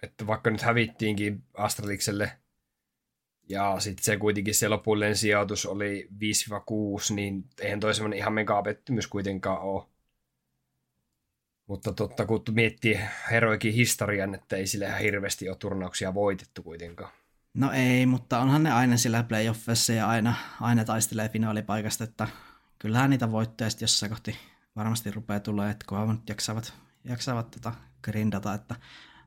että vaikka nyt hävittiinkin Astralikselle ja sitten se kuitenkin se lopullinen sijoitus oli 5-6, niin eihän toi semmoinen ihan mega pettymys kuitenkaan ole. Mutta totta, kun miettii heroikin historian, että ei sille ihan hirveästi ole turnauksia voitettu kuitenkaan. No ei, mutta onhan ne aina sillä playoffissa ja aina, aina taistelee finaalipaikasta, että kyllähän niitä voittoja sitten jossain kohti varmasti rupeaa tulee, että kunhan nyt jaksavat, jaksavat tota grindata, että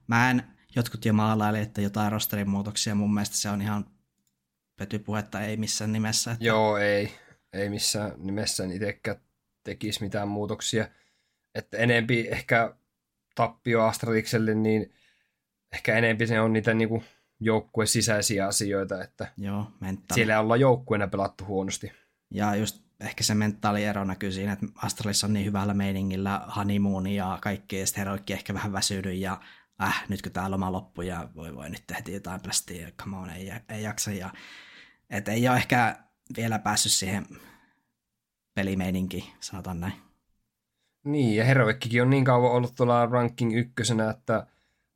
mä en, jotkut jo maalaili, että jotain rosterin muutoksia, mun mielestä se on ihan pötypuhetta, ei missään nimessä. Että... Joo, ei, ei missään nimessä itsekään tekisi mitään muutoksia. Että enempi ehkä tappio Astralikselle, niin ehkä enempi se on niitä niinku joukkueen sisäisiä asioita, että Joo, mentaali. siellä ollaan joukkueena pelattu huonosti. Ja just ehkä se mentaaliero näkyy siinä, että Astralissa on niin hyvällä meiningillä honeymoon ja kaikki, ja sitten Heroikki ehkä vähän väsynyt ja äh, nyt kun tämä loma loppui ja voi voi nyt tehdä jotain plästiä ja come on, ei, ei jaksa. Ja, et ei ole ehkä vielä päässyt siihen pelimeininkiin, saatan näin. Niin, ja Heroikkikin on niin kauan ollut tuolla ranking ykkösenä, että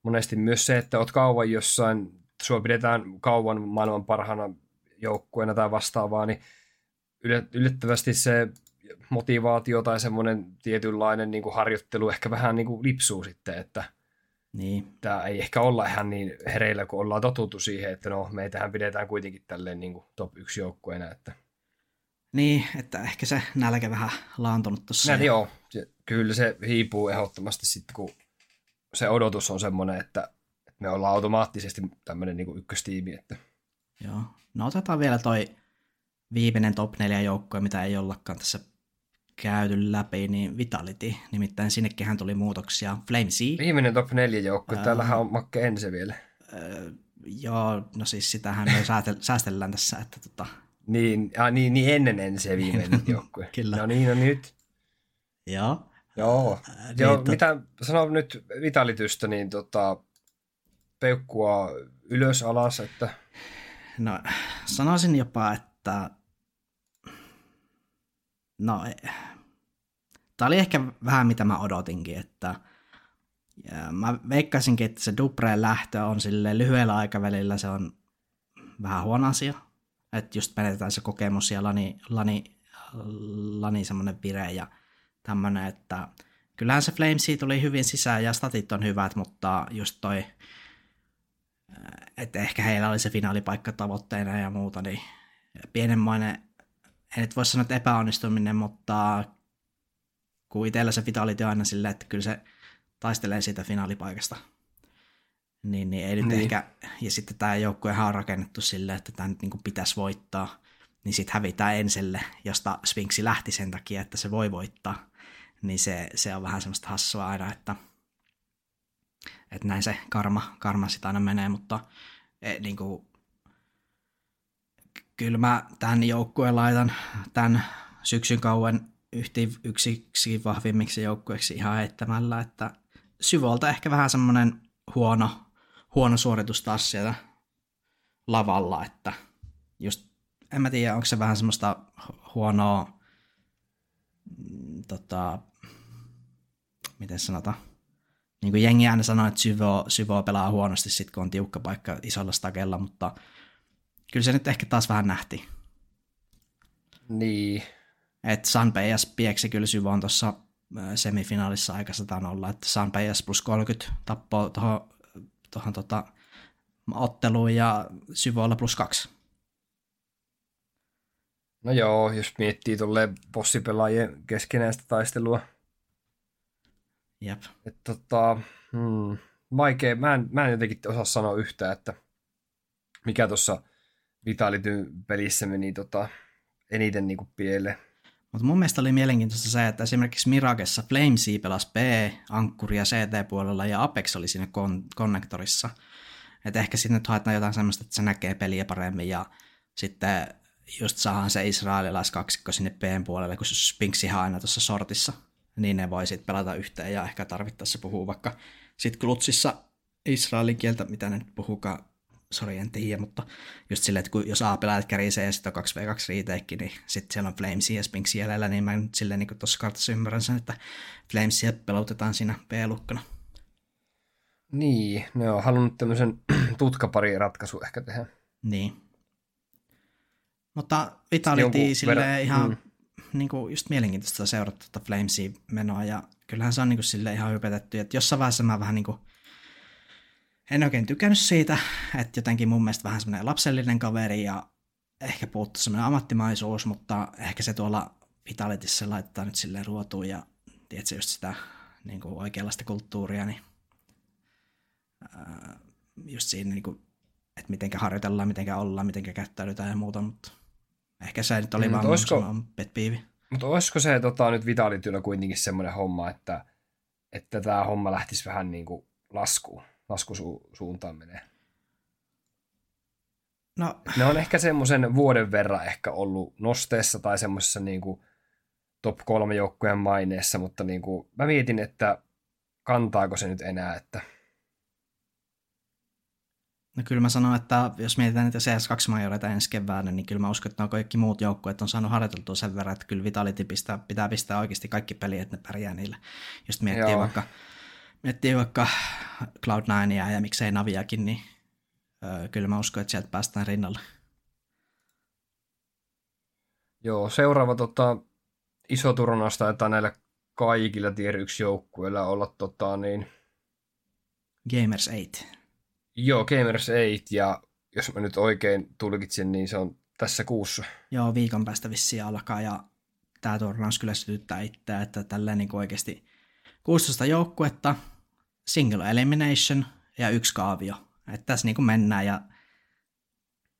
monesti myös se, että oot kauan jossain, sua pidetään kauan maailman parhaana joukkueena tai vastaavaa, niin yllättävästi se motivaatio tai semmoinen tietynlainen niin kuin harjoittelu ehkä vähän niin kuin lipsuu sitten, että niin. tämä ei ehkä olla ihan niin hereillä, kun ollaan totuttu siihen, että no meitähän pidetään kuitenkin tälleen niin kuin top 1 joukkueena. Että... Niin, että ehkä se nälkä vähän laantunut tuossa. Näin, joo, kyllä se hiipuu ehdottomasti sitten, kun se odotus on semmoinen, että me ollaan automaattisesti tämmöinen niin ykköstiimi. Että... Joo, no otetaan vielä toi viimeinen top 4 joukkue, mitä ei ollakaan tässä käyty läpi, niin Vitality. Nimittäin sinnekin tuli muutoksia. Flame Sea. Viimeinen top 4 joukkue. Ää... Täällähän on Makke Ense vielä. Öö, joo, no siis sitähän me säästellään tässä, että tota... Niin, ah, niin, niin ennen Ense viimeinen joukkue. Kyllä. No niin, no nyt. Joo. Joo. Niin, Joo to... Mitä sanoo nyt Vitalitystä, niin tota, peukkua ylös alas, että... No, sanoisin jopa, että no, tämä oli ehkä vähän mitä mä odotinkin, että ja mä veikkaisinkin, että se Dupreen lähtö on sille lyhyellä aikavälillä se on vähän huono asia. Että just menetetään se kokemus ja lani, lani, lani semmoinen vire ja tämmöinen, että kyllähän se Flamesi tuli hyvin sisään ja statit on hyvät, mutta just toi, että ehkä heillä oli se finaalipaikka tavoitteena ja muuta, niin pienenmoinen en nyt voi sanoa, että epäonnistuminen, mutta kun itsellä se vitality aina silleen, että kyllä se taistelee siitä finaalipaikasta. Niin, niin ei nyt niin. ehkä, ja sitten tämä joukkue on rakennettu silleen, että tämä nyt niin pitäisi voittaa, niin sitten hävitään enselle, josta Sphinxi lähti sen takia, että se voi voittaa. Niin se, se on vähän semmoista hassua aina, että, että näin se karma, karma sitä aina menee, mutta e, niin kuin, kyllä mä tämän joukkueen laitan tämän syksyn kauan yhti, yksiksi vahvimmiksi joukkueeksi ihan heittämällä, että syvolta ehkä vähän semmoinen huono, huono suoritus taas siellä lavalla, että just, en mä tiedä, onko se vähän semmoista huonoa, mm, tota, miten sanotaan, niin kuin jengi aina sanoo, että Syvo, Syvo pelaa huonosti sit kun on tiukka paikka isolla stakella, mutta kyllä se nyt ehkä taas vähän nähti. Niin. Että San PS pieksi kyllä Syvon tuossa semifinaalissa aika olla, että San PS plus 30 tappoi tuohon tuohon tota, otteluun ja Syvoilla plus kaksi. No joo, jos miettii tuolle bossipelaajien keskinäistä taistelua. Jep. Että tota, hmm, vaikea, mä en, mä en jotenkin osaa sanoa yhtään, että mikä tuossa Vitalityn pelissä meni tota, eniten niinku pieleen. Mutta mun mielestä oli mielenkiintoista se, että esimerkiksi Mirakessa Flamesea pelasi B, Ankkuri ja CT-puolella ja Apex oli siinä kon- konnektorissa. Että ehkä sitten nyt haetaan jotain semmoista, että se näkee peliä paremmin ja sitten just saadaan se israelilaiskaksikko sinne B puolelle, kun Spinksihan aina tuossa sortissa. Niin ne voi sitten pelata yhteen ja ehkä tarvittaessa puhuu vaikka sitten Klutsissa israelin kieltä, mitä ne nyt puhukaan, sori en tiedä, mutta just silleen, että kun jos A pelaat kärisee ja sitten on 2v2 retake, niin sitten siellä on Flamesia ja Spinks jäljellä, niin mä nyt silleen niin tuossa kartassa ymmärrän sen, että Flamesia pelotetaan siinä B-lukkana. Niin, ne on halunnut tämmöisen tutkapari ratkaisu ehkä tehdä. Niin. Mutta Vitality sille ver- ihan mm. niin kuin just mielenkiintoista seurata tuota Flamesia menoa ja kyllähän se on niin kuin sille ihan hypetetty, että jossain vaiheessa mä vähän niin kuin en oikein tykännyt siitä, että jotenkin mun mielestä vähän semmoinen lapsellinen kaveri ja ehkä puuttuu semmoinen ammattimaisuus, mutta ehkä se tuolla Vitalitissa laittaa nyt silleen ruotuun ja tiedätkö just sitä niin kuin oikeanlaista kulttuuria, niin ää, just siinä, niin kuin, että miten harjoitellaan, miten ollaan, miten käyttäydytään ja muuta, mutta ehkä se nyt oli mm, vaan olisiko, pet piivi. Mutta olisiko se tota, nyt Vitalityllä kuitenkin semmoinen homma, että, että tämä homma lähtisi vähän niin kuin laskuun? Laskusuuntaan menee. No. Ne on ehkä semmoisen vuoden verran ehkä ollut nosteessa tai semmoisessa niin kuin top kolme joukkueen maineessa, mutta niin kuin, mä mietin, että kantaako se nyt enää, että No kyllä mä sanon, että jos mietitään niitä CS2-majoreita ensi keväänä, niin kyllä mä uskon, että kaikki muut joukkueet on saanut harjoiteltua sen verran, että kyllä Vitality pitää, pitää pistää oikeasti kaikki peliä, että ne pärjää niillä. Jos miettii Joo. vaikka miettii vaikka Cloud9 ja miksei Naviakin, niin öö, kyllä mä uskon, että sieltä päästään rinnalle. Joo, seuraava tota, iso turnaus taitaa näillä kaikilla tier 1 joukkueilla olla tota, niin... Gamers 8. Joo, Gamers 8 ja jos mä nyt oikein tulkitsin, niin se on tässä kuussa. Joo, viikon päästä vissiin alkaa ja tämä turnaus kyllä sytyttää itseä, että tälleen niin oikeasti 16 joukkuetta, single elimination ja yksi kaavio. Että tässä niin kuin mennään ja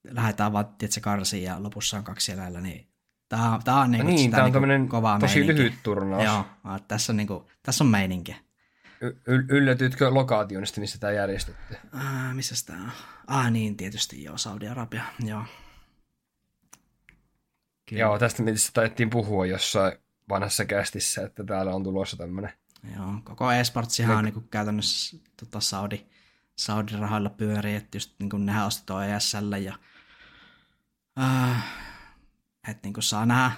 lähdetään vaan tietysti karsiin ja lopussa on kaksi jäljellä, niin tämä, tämä on, niin, niin, sitä, tämä on niin kovaa tosi meininki. lyhyt turnaus. Joo, tässä on, niin kuin, tässä on meininki. Y- yllätytkö lokaationista, missä tämä järjestettiin? Äh, missä tämä on? Ah niin, tietysti joo, Saudi-Arabia, joo. Kyllä. Joo, tästä missä taidettiin puhua jossain vanhassa kästissä, että täällä on tulossa tämmöinen Joo, koko eSportsihan on niin käytännössä tota Saudi, Saudi-rahoilla pyörii, että just niin kuin nehän ostettu ESL ja äh, että niin kuin saa nähdä,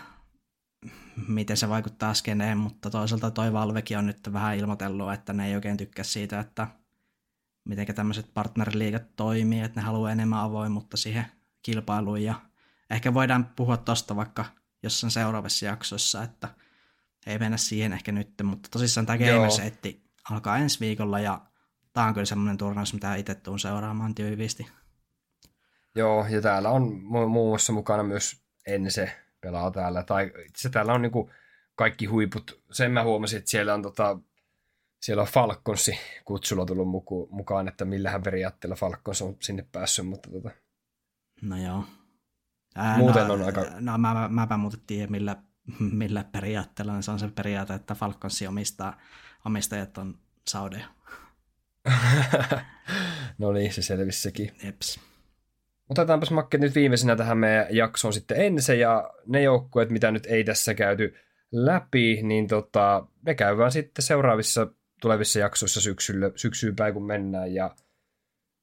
miten se vaikuttaa skeneen, mutta toisaalta toi Valvekin on nyt vähän ilmoitellut, että ne ei oikein tykkää siitä, että miten tämmöiset partneriliigat toimii, että ne haluaa enemmän avoimuutta siihen kilpailuun. Ja ehkä voidaan puhua tosta vaikka jossain seuraavassa jaksossa, että ei mennä siihen ehkä nyt, mutta tosissaan tämä Gamersetti alkaa ensi viikolla ja tämä on kyllä semmoinen turnaus, mitä itse tuun seuraamaan tyyviisti. Joo, ja täällä on muun muassa mukana myös Ense pelaa täällä, tai itse täällä on niinku kaikki huiput. Sen mä huomasin, että siellä on, tota, siellä on Falconsi kutsulla tullut muku, mukaan, että millähän periaatteella Falcons on sinne päässyt, mutta tota... No joo. Ää, Muuten no, on aika... No mä, mä, mäpä muuten tiedä, millä millä periaatteella, niin se on se periaate, että Falconsi omistaa, omistajat on Saudeja. no niin, se selvisi sekin. Jeps. Otetaanpas Makke nyt viimeisenä tähän meidän jaksoon sitten ensin, ja ne joukkueet, mitä nyt ei tässä käyty läpi, niin tota, me käydään sitten seuraavissa tulevissa jaksoissa syksyllä, syksyyn päin, kun mennään, ja,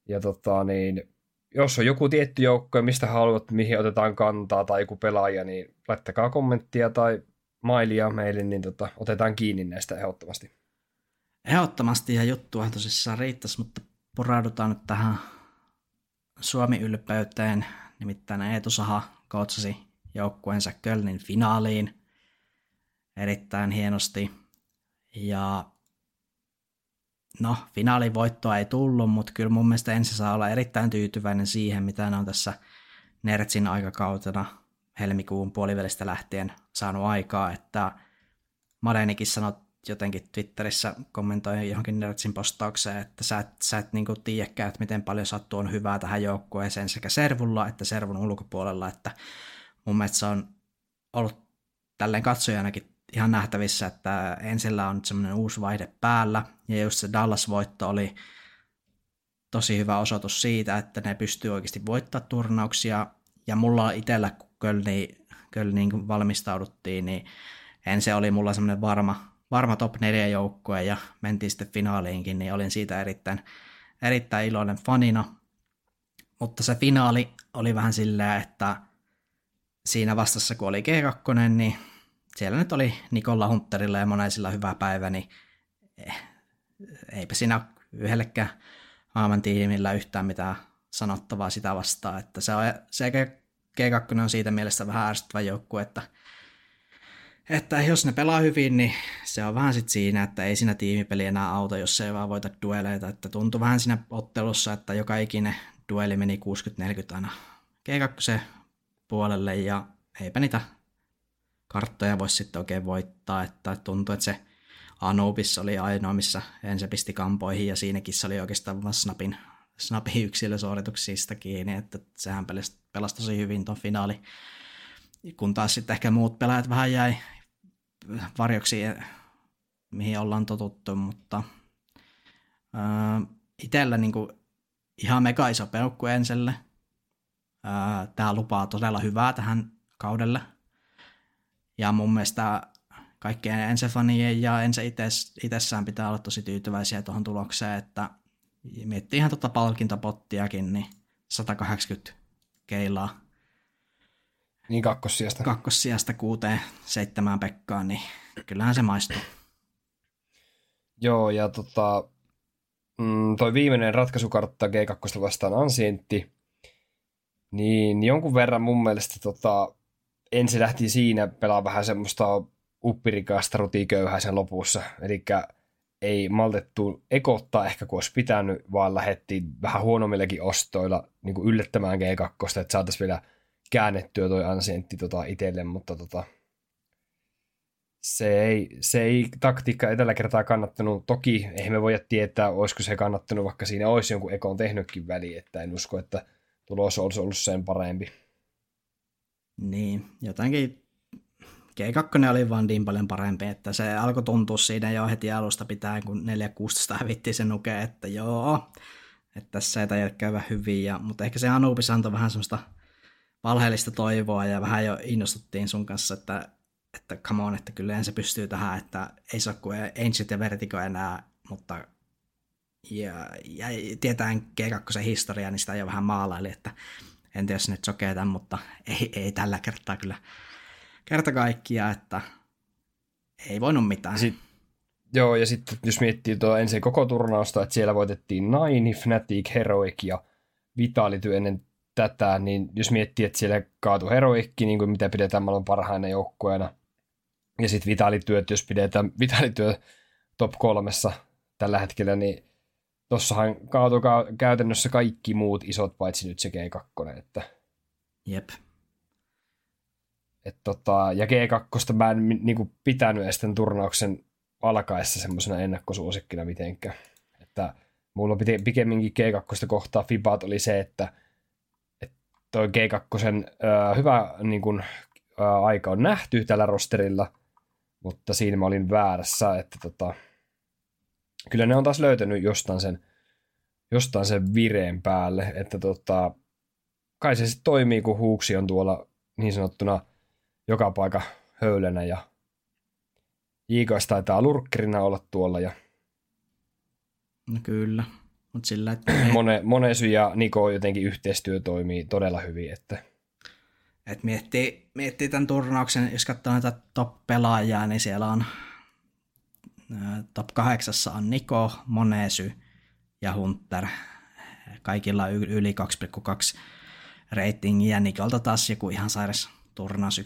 ja tota, niin, jos on joku tietty joukko, mistä haluat, mihin otetaan kantaa tai joku pelaaja, niin laittakaa kommenttia tai mailia meille, niin tota, otetaan kiinni näistä ehdottomasti. Ehdottomasti ja juttua tosissaan riittäisi, mutta poraudutaan nyt tähän Suomi-ylpeyteen. Nimittäin Eetu Saha koutsasi joukkueensa Kölnin finaaliin erittäin hienosti. Ja no, finaalivoittoa ei tullut, mutta kyllä mun mielestä ensin saa olla erittäin tyytyväinen siihen, mitä ne on tässä Nertsin aikakautena helmikuun puolivälistä lähtien saanut aikaa, että Madenikin sanoi jotenkin Twitterissä kommentoi johonkin Nertsin postaukseen, että sä et, sä et niin tiedäkään, että miten paljon sattuu on hyvää tähän joukkueeseen sekä servulla että servun ulkopuolella, että mun mielestä se on ollut tälleen katsojanakin ihan nähtävissä, että ensillä on semmoinen uusi vaihde päällä, ja just se Dallas-voitto oli tosi hyvä osoitus siitä, että ne pystyy oikeasti voittaa turnauksia, ja mulla itsellä, kun Kölni, Kölniin valmistauduttiin, niin ensin oli mulla semmoinen varma, varma top 4 joukkue, ja mentiin sitten finaaliinkin, niin olin siitä erittäin, erittäin iloinen fanina, mutta se finaali oli vähän silleen, että siinä vastassa kun oli G2, niin siellä nyt oli Nikolla Hunterilla ja monaisilla hyvä päivä, niin eh, eipä siinä yhdellekään maailman tiimillä yhtään mitään sanottavaa sitä vastaan, että se, on, se G2 on siitä mielessä vähän ärsyttävä joukkue, että, että jos ne pelaa hyvin, niin se on vähän sitten siinä, että ei siinä tiimipeli enää auta, jos se ei vaan voita dueleita, että tuntui vähän siinä ottelussa, että joka ikinen dueli meni 60-40 aina G2 puolelle ja eipä niitä karttoja voisi sitten oikein voittaa, että tuntuu, että se Anubis oli ainoa, missä ensin pisti kampoihin ja siinäkin se oli oikeastaan vain snapin, snapin yksilösuorituksista kiinni, että sehän pelasi, tosi hyvin tuon finaali. Kun taas sitten ehkä muut pelaajat vähän jäi varjoksi, mihin ollaan totuttu, mutta äh, itsellä niin kuin ihan mega iso peukku enselle. Äh, Tämä lupaa todella hyvää tähän kaudelle – ja mun mielestä kaikkien ensefanien ja ense itsessään pitää olla tosi tyytyväisiä tuohon tulokseen, että miettii ihan tuota palkintopottiakin, niin 180 keilaa. Niin kakkossijasta. Kakkossijasta kuuteen seitsemään Pekkaan, niin kyllähän se maistuu. Joo, ja tota, mm, toi viimeinen ratkaisukartta G2 vastaan Ansientti, niin jonkun verran mun mielestä tota, ensin lähti siinä pelaa vähän semmoista uppirikasta rutiköyhää sen lopussa. Eli ei maltettu ekottaa ehkä kun olisi pitänyt, vaan lähdettiin vähän huonommillakin ostoilla niin kuin yllättämään G2, että saataisiin vielä käännettyä toi ansientti tota itselle, mutta tota, se ei, se ei taktiikka tällä kertaa kannattanut. Toki eihän me voida tietää, olisiko se kannattanut, vaikka siinä olisi jonkun ekon tehnytkin väli, että en usko, että tulos olisi ollut sen parempi. Niin, jotenkin G2 oli vaan niin paljon parempi, että se alkoi tuntua siinä jo heti alusta pitää, kun 4-16 hävittiin se nuke, että joo, että tässä ei tajua käydä hyvin, ja, mutta ehkä se Anubis antoi vähän semmoista valheellista toivoa ja vähän jo innostuttiin sun kanssa, että, että come on, että kyllä se pystyy tähän, että ei se ole kuin Ancient ja Vertigo enää, mutta ja, ja tietään G2 historiaa, niin sitä jo vähän maalaili, että en tiedä, jos ne sokee tämän, mutta ei, ei tällä kertaa kyllä kerta kaikkia, että ei voinut mitään. Sitten, joo, ja sitten jos miettii tuo ensin koko turnausta, että siellä voitettiin Nine, Fnatic, Heroic ja Vitality ennen tätä, niin jos miettii, että siellä kaatu Heroic, niin kuin mitä pidetään maailman parhaina joukkueena, ja sitten Vitalityöt, jos pidetään Vitalityö top kolmessa tällä hetkellä, niin tossahan kaatui käytännössä kaikki muut isot, paitsi nyt se G2. Että, Jep. Et tota, ja G2 mä en niinku pitänyt edes tämän turnauksen alkaessa semmoisena ennakkosuosikkina mitenkään. Että mulla piti, pikemminkin G2 kohtaa Fibat oli se, että, että toi G2 äh, hyvä niin kun, äh, aika on nähty tällä rosterilla, mutta siinä mä olin väärässä, että tota, kyllä ne on taas löytänyt jostain sen, jostain sen vireen päälle, että tota, kai se sitten toimii, kun huuksi on tuolla niin sanottuna joka paikka höylänä ja Jiikas taitaa lurkkerina olla tuolla ja No kyllä, mutta sillä, että... Mone, Monesy ja Niko jotenkin yhteistyö toimii todella hyvin, että... Et miettii, miettii tämän turnauksen, jos katsoo näitä top-pelaajia, niin siellä on top kahdeksassa on Niko, Monesy ja Hunter. Kaikilla yli 2,2 ratingia. Nikolta taas joku ihan sairas turnaus 1,35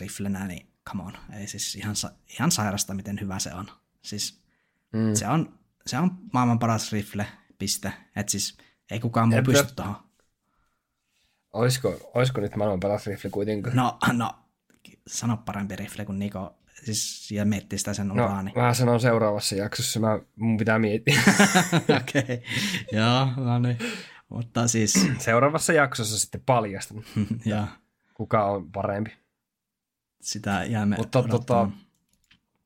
riflenä, niin come on. Ei siis ihan, ihan sairasta, miten hyvä se on. Siis mm. se on se on maailman paras rifle, piste. Että siis ei kukaan muu pysty tuohon. Olisiko, olisiko nyt maailman paras rifle kuitenkin? No, no, sano parempi rifle kuin Niko, siis, ja miettii sitä sen No, uraa, niin. mä sanon seuraavassa jaksossa, mä, mun pitää miettiä. Okei, okay. joo, no niin. Mutta siis, Seuraavassa jaksossa sitten paljastan, ja kuka on parempi. sitä jäämme Mutta tota,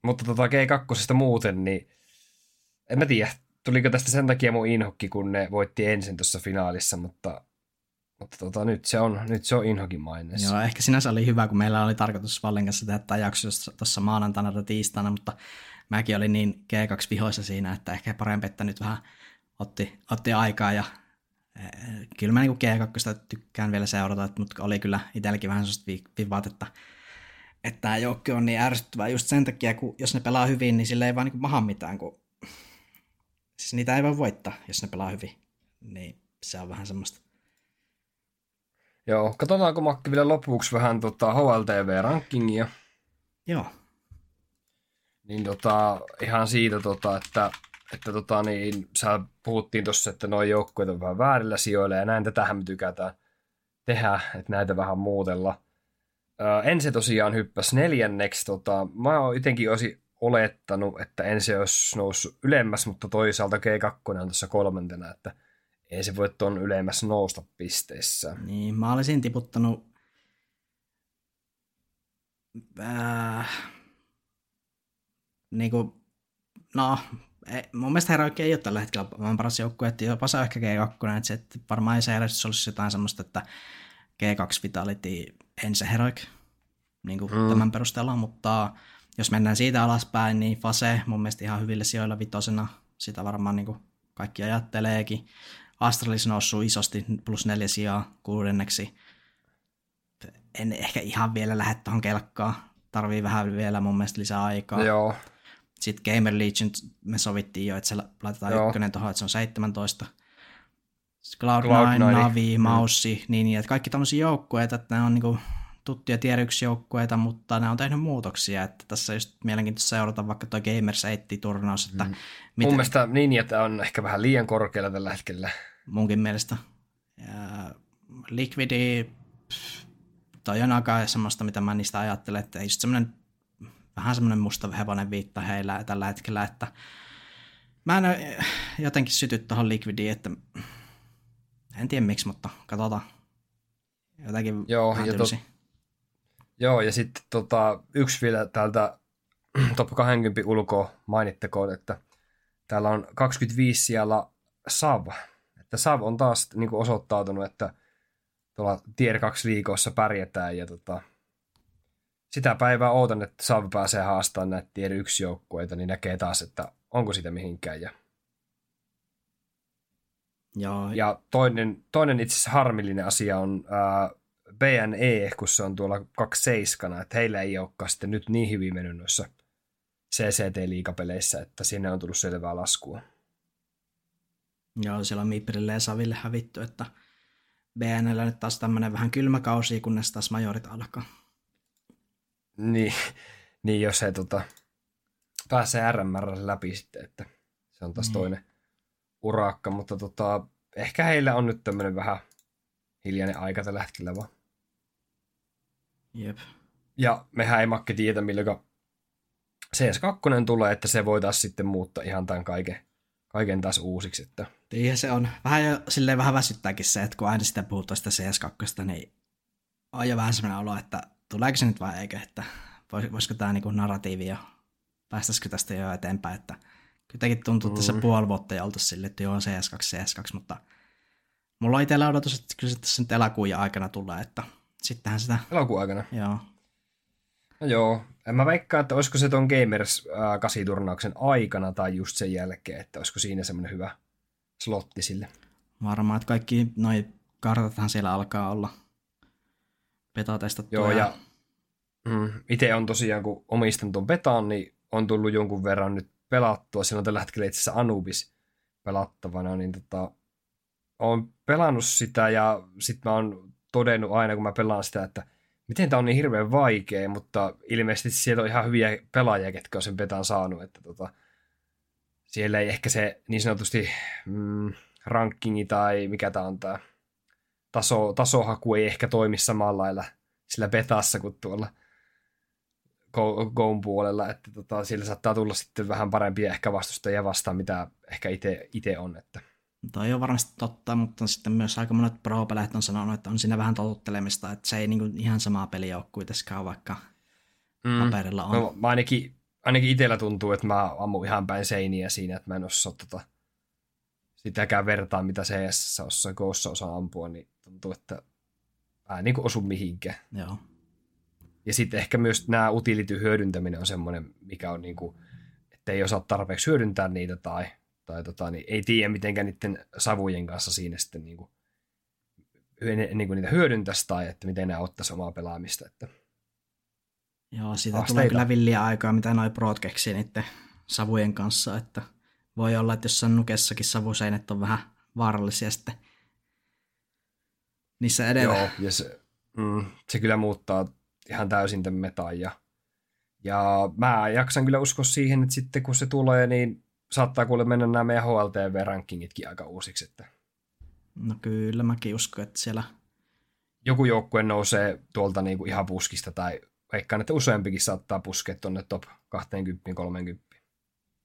mutta tota G2 muuten, niin en mä tiedä, tuliko tästä sen takia mun inhokki, kun ne voitti ensin tuossa finaalissa, mutta, mutta tota, nyt, se on, nyt se on inhokin maineessa. Joo, ehkä sinänsä oli hyvä, kun meillä oli tarkoitus Vallen kanssa tehdä tämä jakso tuossa maanantaina tai tiistaina, mutta mäkin olin niin G2-vihoissa siinä, että ehkä parempi, että nyt vähän otti, otti aikaa ja eh, kyllä mä niin G2 tykkään vielä seurata, mutta oli kyllä itselläkin vähän sellaista vi- vivaat, että että tämä joukko on niin ärsyttävää just sen takia, kun jos ne pelaa hyvin, niin sille ei vaan niin maha mitään, kun siis niitä ei voi voittaa, jos ne pelaa hyvin. Niin se on vähän semmoista. Joo, katsotaanko Makki vielä lopuksi vähän tota HLTV-rankingia. Joo, Niin tota, ihan siitä, tota, että, että tota, niin, sä puhuttiin tuossa, että nuo joukkueet on vähän väärillä sijoilla ja näin tätähän me tykätään tehdä, että näitä vähän muutella. Ää, ensi tosiaan hyppäsi neljänneksi. Tota, mä oon jotenkin olisi olettanut, että ensi olisi noussut ylemmäs, mutta toisaalta G2 on tuossa kolmantena, että ei se voi tuon ylemmäs nousta pisteissä. Niin, mä olisin tiputtanut... Äh, niin kuin, no, ei, mun mielestä Heroic ei ole tällä hetkellä maailman paras joukkue, että jopa se on ehkä G2, että, se, että varmaan ei se järjestys olisi jotain semmoista, että G2 Vitality ensin Heroic niin kuin mm. tämän perusteella, mutta jos mennään siitä alaspäin, niin Fase mun mielestä ihan hyvillä sijoilla vitosena, sitä varmaan niin kuin kaikki ajatteleekin. Astralis noussut isosti plus neljä sijaa kuudenneksi. En ehkä ihan vielä lähde tuohon kelkkaan. Tarvii vähän vielä mun mielestä lisää aikaa. Joo, Sitten Gamer Legion me sovittiin jo, että se laitetaan Joo. ykkönen tuohon, että se on 17. Cloud9, Cloud9, Navi, mm. Maussi, niin, niin että kaikki tämmöisiä joukkueita, että ne on niinku tuttuja tier 1 joukkueita, mutta ne on tehnyt muutoksia, että tässä just mielenkiintoista seurata vaikka tuo Gamers 8-turnaus, että mm. mun mielestä Ninjat on ehkä vähän liian korkealla tällä hetkellä. Munkin mielestä. Ja Liquidi, pff, toi on aika semmoista, mitä mä niistä ajattelen, että ei just semmoinen, vähän semmoinen musta hevonen viitta heillä tällä hetkellä, että mä en jotenkin syty tuohon Liquidiin, että en tiedä miksi, mutta katsotaan. Jotenkin Joo, ja tylsi. Joo, ja sitten tota, yksi vielä täältä top 20 ulkoa mainittakoon, että täällä on 25 siellä Sav. Että Sav on taas niin kuin osoittautunut, että tuolla Tier 2 liikoissa pärjätään ja tota, sitä päivää ootan, että Sav pääsee haastamaan näitä Tier 1 joukkueita, niin näkee taas, että onko sitä mihinkään. Ja, Joo, ja toinen, toinen itse asiassa harmillinen asia on ää, BNE, kun se on tuolla 27, että heillä ei olekaan sitten nyt niin hyvin mennyt noissa CCT-liikapeleissä, että sinne on tullut selvää laskua. Joo, siellä on Miiperille ja Saville hävitty, että BNL nyt taas tämmöinen vähän kylmä kausi, kunnes taas majorit alkaa. Niin, niin jos he tota, pääsee RMR läpi sitten, että se on taas Niin. toinen urakka, mutta tota, ehkä heillä on nyt tämmöinen vähän hiljainen aika tällä hetkellä vaan. Jep. Ja mehän ei makke tiedä, milloin CS2 tulee, että se voi taas sitten muuttaa ihan tämän kaiken, kaiken taas uusiksi. Että Niin se on vähän jo, silleen vähän väsyttääkin se, että kun aina sitä puhutaan sitä CS2, niin on jo vähän semmoinen olo, että tuleeko se nyt vai eikö, että vois- voisiko tämä niinku narratiivi jo, päästäisikö tästä jo eteenpäin, että kuitenkin tuntuu, että Mm. puoli vuotta jo oltu silleen, että joo CS2, CS2, mutta mulla on itsellä odotus, että kyllä se tässä nyt elokuun aikana tulee, että sittenhän sitä, elokuun aikana. joo, No joo, en mä veikkaa, että olisiko se ton Gamers äh, 8-turnauksen aikana tai just sen jälkeen, että olisiko siinä semmoinen hyvä slotti sille. varmaan, että kaikki noi kartathan siellä alkaa olla beta-testattuja. Joo, ja mm, itse on tosiaan, kun omistan tuon betaan, niin on tullut jonkun verran nyt pelattua. Siinä on tällä hetkellä itse asiassa Anubis pelattavana, niin tota, olen pelannut sitä ja sitten mä oon todennut aina, kun mä pelaan sitä, että miten tämä on niin hirveän vaikea, mutta ilmeisesti siellä on ihan hyviä pelaajia, ketkä on sen betan saanut, että tota, siellä ei ehkä se niin sanotusti mm, rankingi tai mikä tämä on tämä taso, tasohaku ei ehkä toimi samalla lailla sillä betassa kuin tuolla Goon puolella, että tota, sillä saattaa tulla sitten vähän parempia ehkä vastustajia vastaan, mitä ehkä itse on. Että. Toi on varmasti totta, mutta sitten myös aika monet pro on sanonut, että on siinä vähän totuttelemista, että se ei niinku ihan samaa peliä ole kuitenkaan, vaikka mm. paperilla on. No, mä ainakin, ainakin itsellä tuntuu, että mä ammun ihan päin seiniä siinä, että mä en osaa tota, sitäkään vertaa, mitä CS osaa, Goossa osaa ampua, niin tuntuu, että mä en niin osu mihinkään. Joo. Ja sitten ehkä myös nämä utility hyödyntäminen on semmoinen, mikä on niin kuin, että ei osaa tarpeeksi hyödyntää niitä tai, tai tota, niin ei tiedä mitenkään niiden savujen kanssa siinä sitten niin kuin, niin kuin niitä hyödyntäisi tai että miten ne auttaisi omaa pelaamista. Että Joo, siitä Haasteita. tulee kyllä villiä aikaa, mitä noi prot keksii niiden savujen kanssa, että voi olla, että jossain nukessakin savuseinet on vähän vaarallisia sitten niissä edellä. Joo, ja se, mm, se kyllä muuttaa ihan täysin tämän metan. Ja, ja mä jaksan kyllä uskoa siihen, että sitten kun se tulee, niin saattaa kuule mennä nämä meidän HLTV-rankingitkin aika uusiksi. Että... No kyllä, mäkin uskon, että siellä... Joku joukkue nousee tuolta niinku ihan puskista, tai veikkaan, että useampikin saattaa puskea tuonne top 20-30.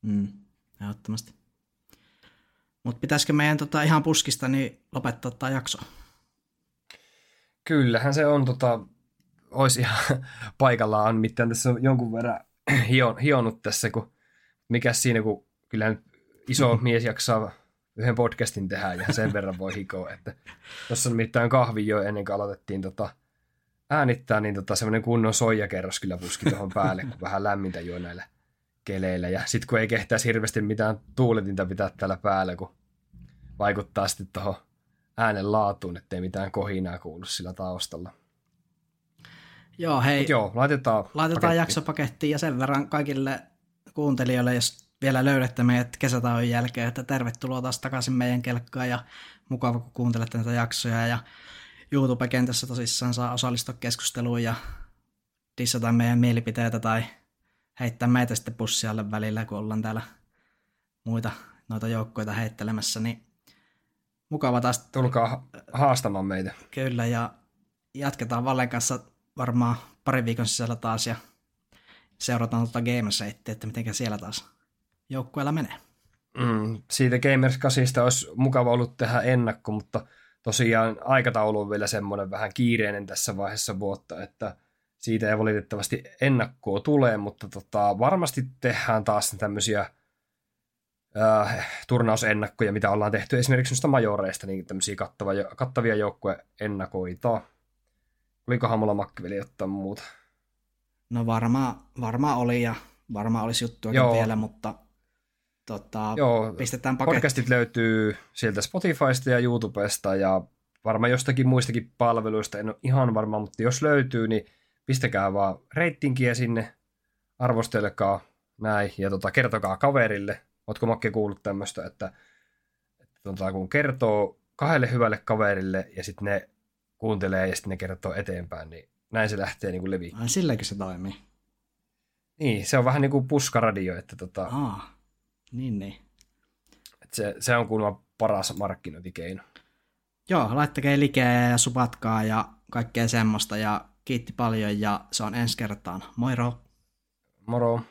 Mm, ehdottomasti. Mutta pitäisikö meidän tota, ihan puskista niin lopettaa tämä jakso? Kyllähän se on tota, olisi ihan paikallaan, mitään tässä on jonkun verran hion, hionut tässä, kun mikä siinä, kun kyllä nyt iso mies jaksaa yhden podcastin tehdä ja sen verran voi hikoa, että tuossa nimittäin kahvi jo ennen kuin aloitettiin tota, äänittää, niin tota, semmoinen kunnon soijakerros kyllä puski tuohon päälle, kun vähän lämmintä jo näillä keleillä. Ja sitten kun ei kehtäisi hirveästi mitään tuuletinta pitää täällä päällä, kun vaikuttaa sitten tuohon äänen laatuun, ettei mitään kohinaa kuulu sillä taustalla. Joo, hei. Mut joo, laitetaan Laitetaan jakso pakettiin ja sen verran kaikille kuuntelijoille, jos vielä löydätte meidät kesätauon jälkeen, että tervetuloa taas takaisin meidän kelkkaan ja mukava, kun kuuntelette näitä jaksoja ja YouTube-kentässä tosissaan saa osallistua keskusteluun ja dissata meidän mielipiteitä tai heittää meitä sitten pussialle välillä, kun ollaan täällä muita noita joukkoita heittelemässä, niin mukava taas. Tulkaa haastamaan meitä. Kyllä, ja jatketaan Vallen kanssa varmaan pari viikon sisällä taas ja seurataan tuota Gamers että miten siellä taas joukkueella menee. Mm, siitä Gamers 8 olisi mukava ollut tehdä ennakko, mutta tosiaan aikataulu on vielä semmoinen vähän kiireinen tässä vaiheessa vuotta, että siitä ei valitettavasti ennakkoa tule, mutta tota, varmasti tehdään taas tämmöisiä äh, turnausennakkoja, mitä ollaan tehty esimerkiksi noista majoreista, niin tämmöisiä kattavia, kattavia joukkueennakoita. Olikohan mulla makkiveli ottaa muuta? No varmaan varmaa oli ja varmaan olisi juttua vielä, mutta tota, Joo, pistetään paketti. Podcastit löytyy sieltä Spotifysta ja YouTubesta ja varmaan jostakin muistakin palveluista, en ole ihan varma, mutta jos löytyy, niin pistäkää vaan reitinkiä sinne, arvostelkaa näin ja tota, kertokaa kaverille. Ootko Makke kuullut tämmöistä, että, että tota, kun kertoo kahdelle hyvälle kaverille ja sitten ne kuuntelee ja sitten ne kertoo eteenpäin, niin näin se lähtee niin kuin leviämään. Silläkin se toimii. Niin, se on vähän niin kuin puskaradio, että tota... Aa, niin niin. Että se, se on kuulemma paras markkinointikeino. Joo, laittakaa likeä ja supatkaa ja kaikkea semmoista ja kiitti paljon ja se on ensi kertaan. Moiro! Moro!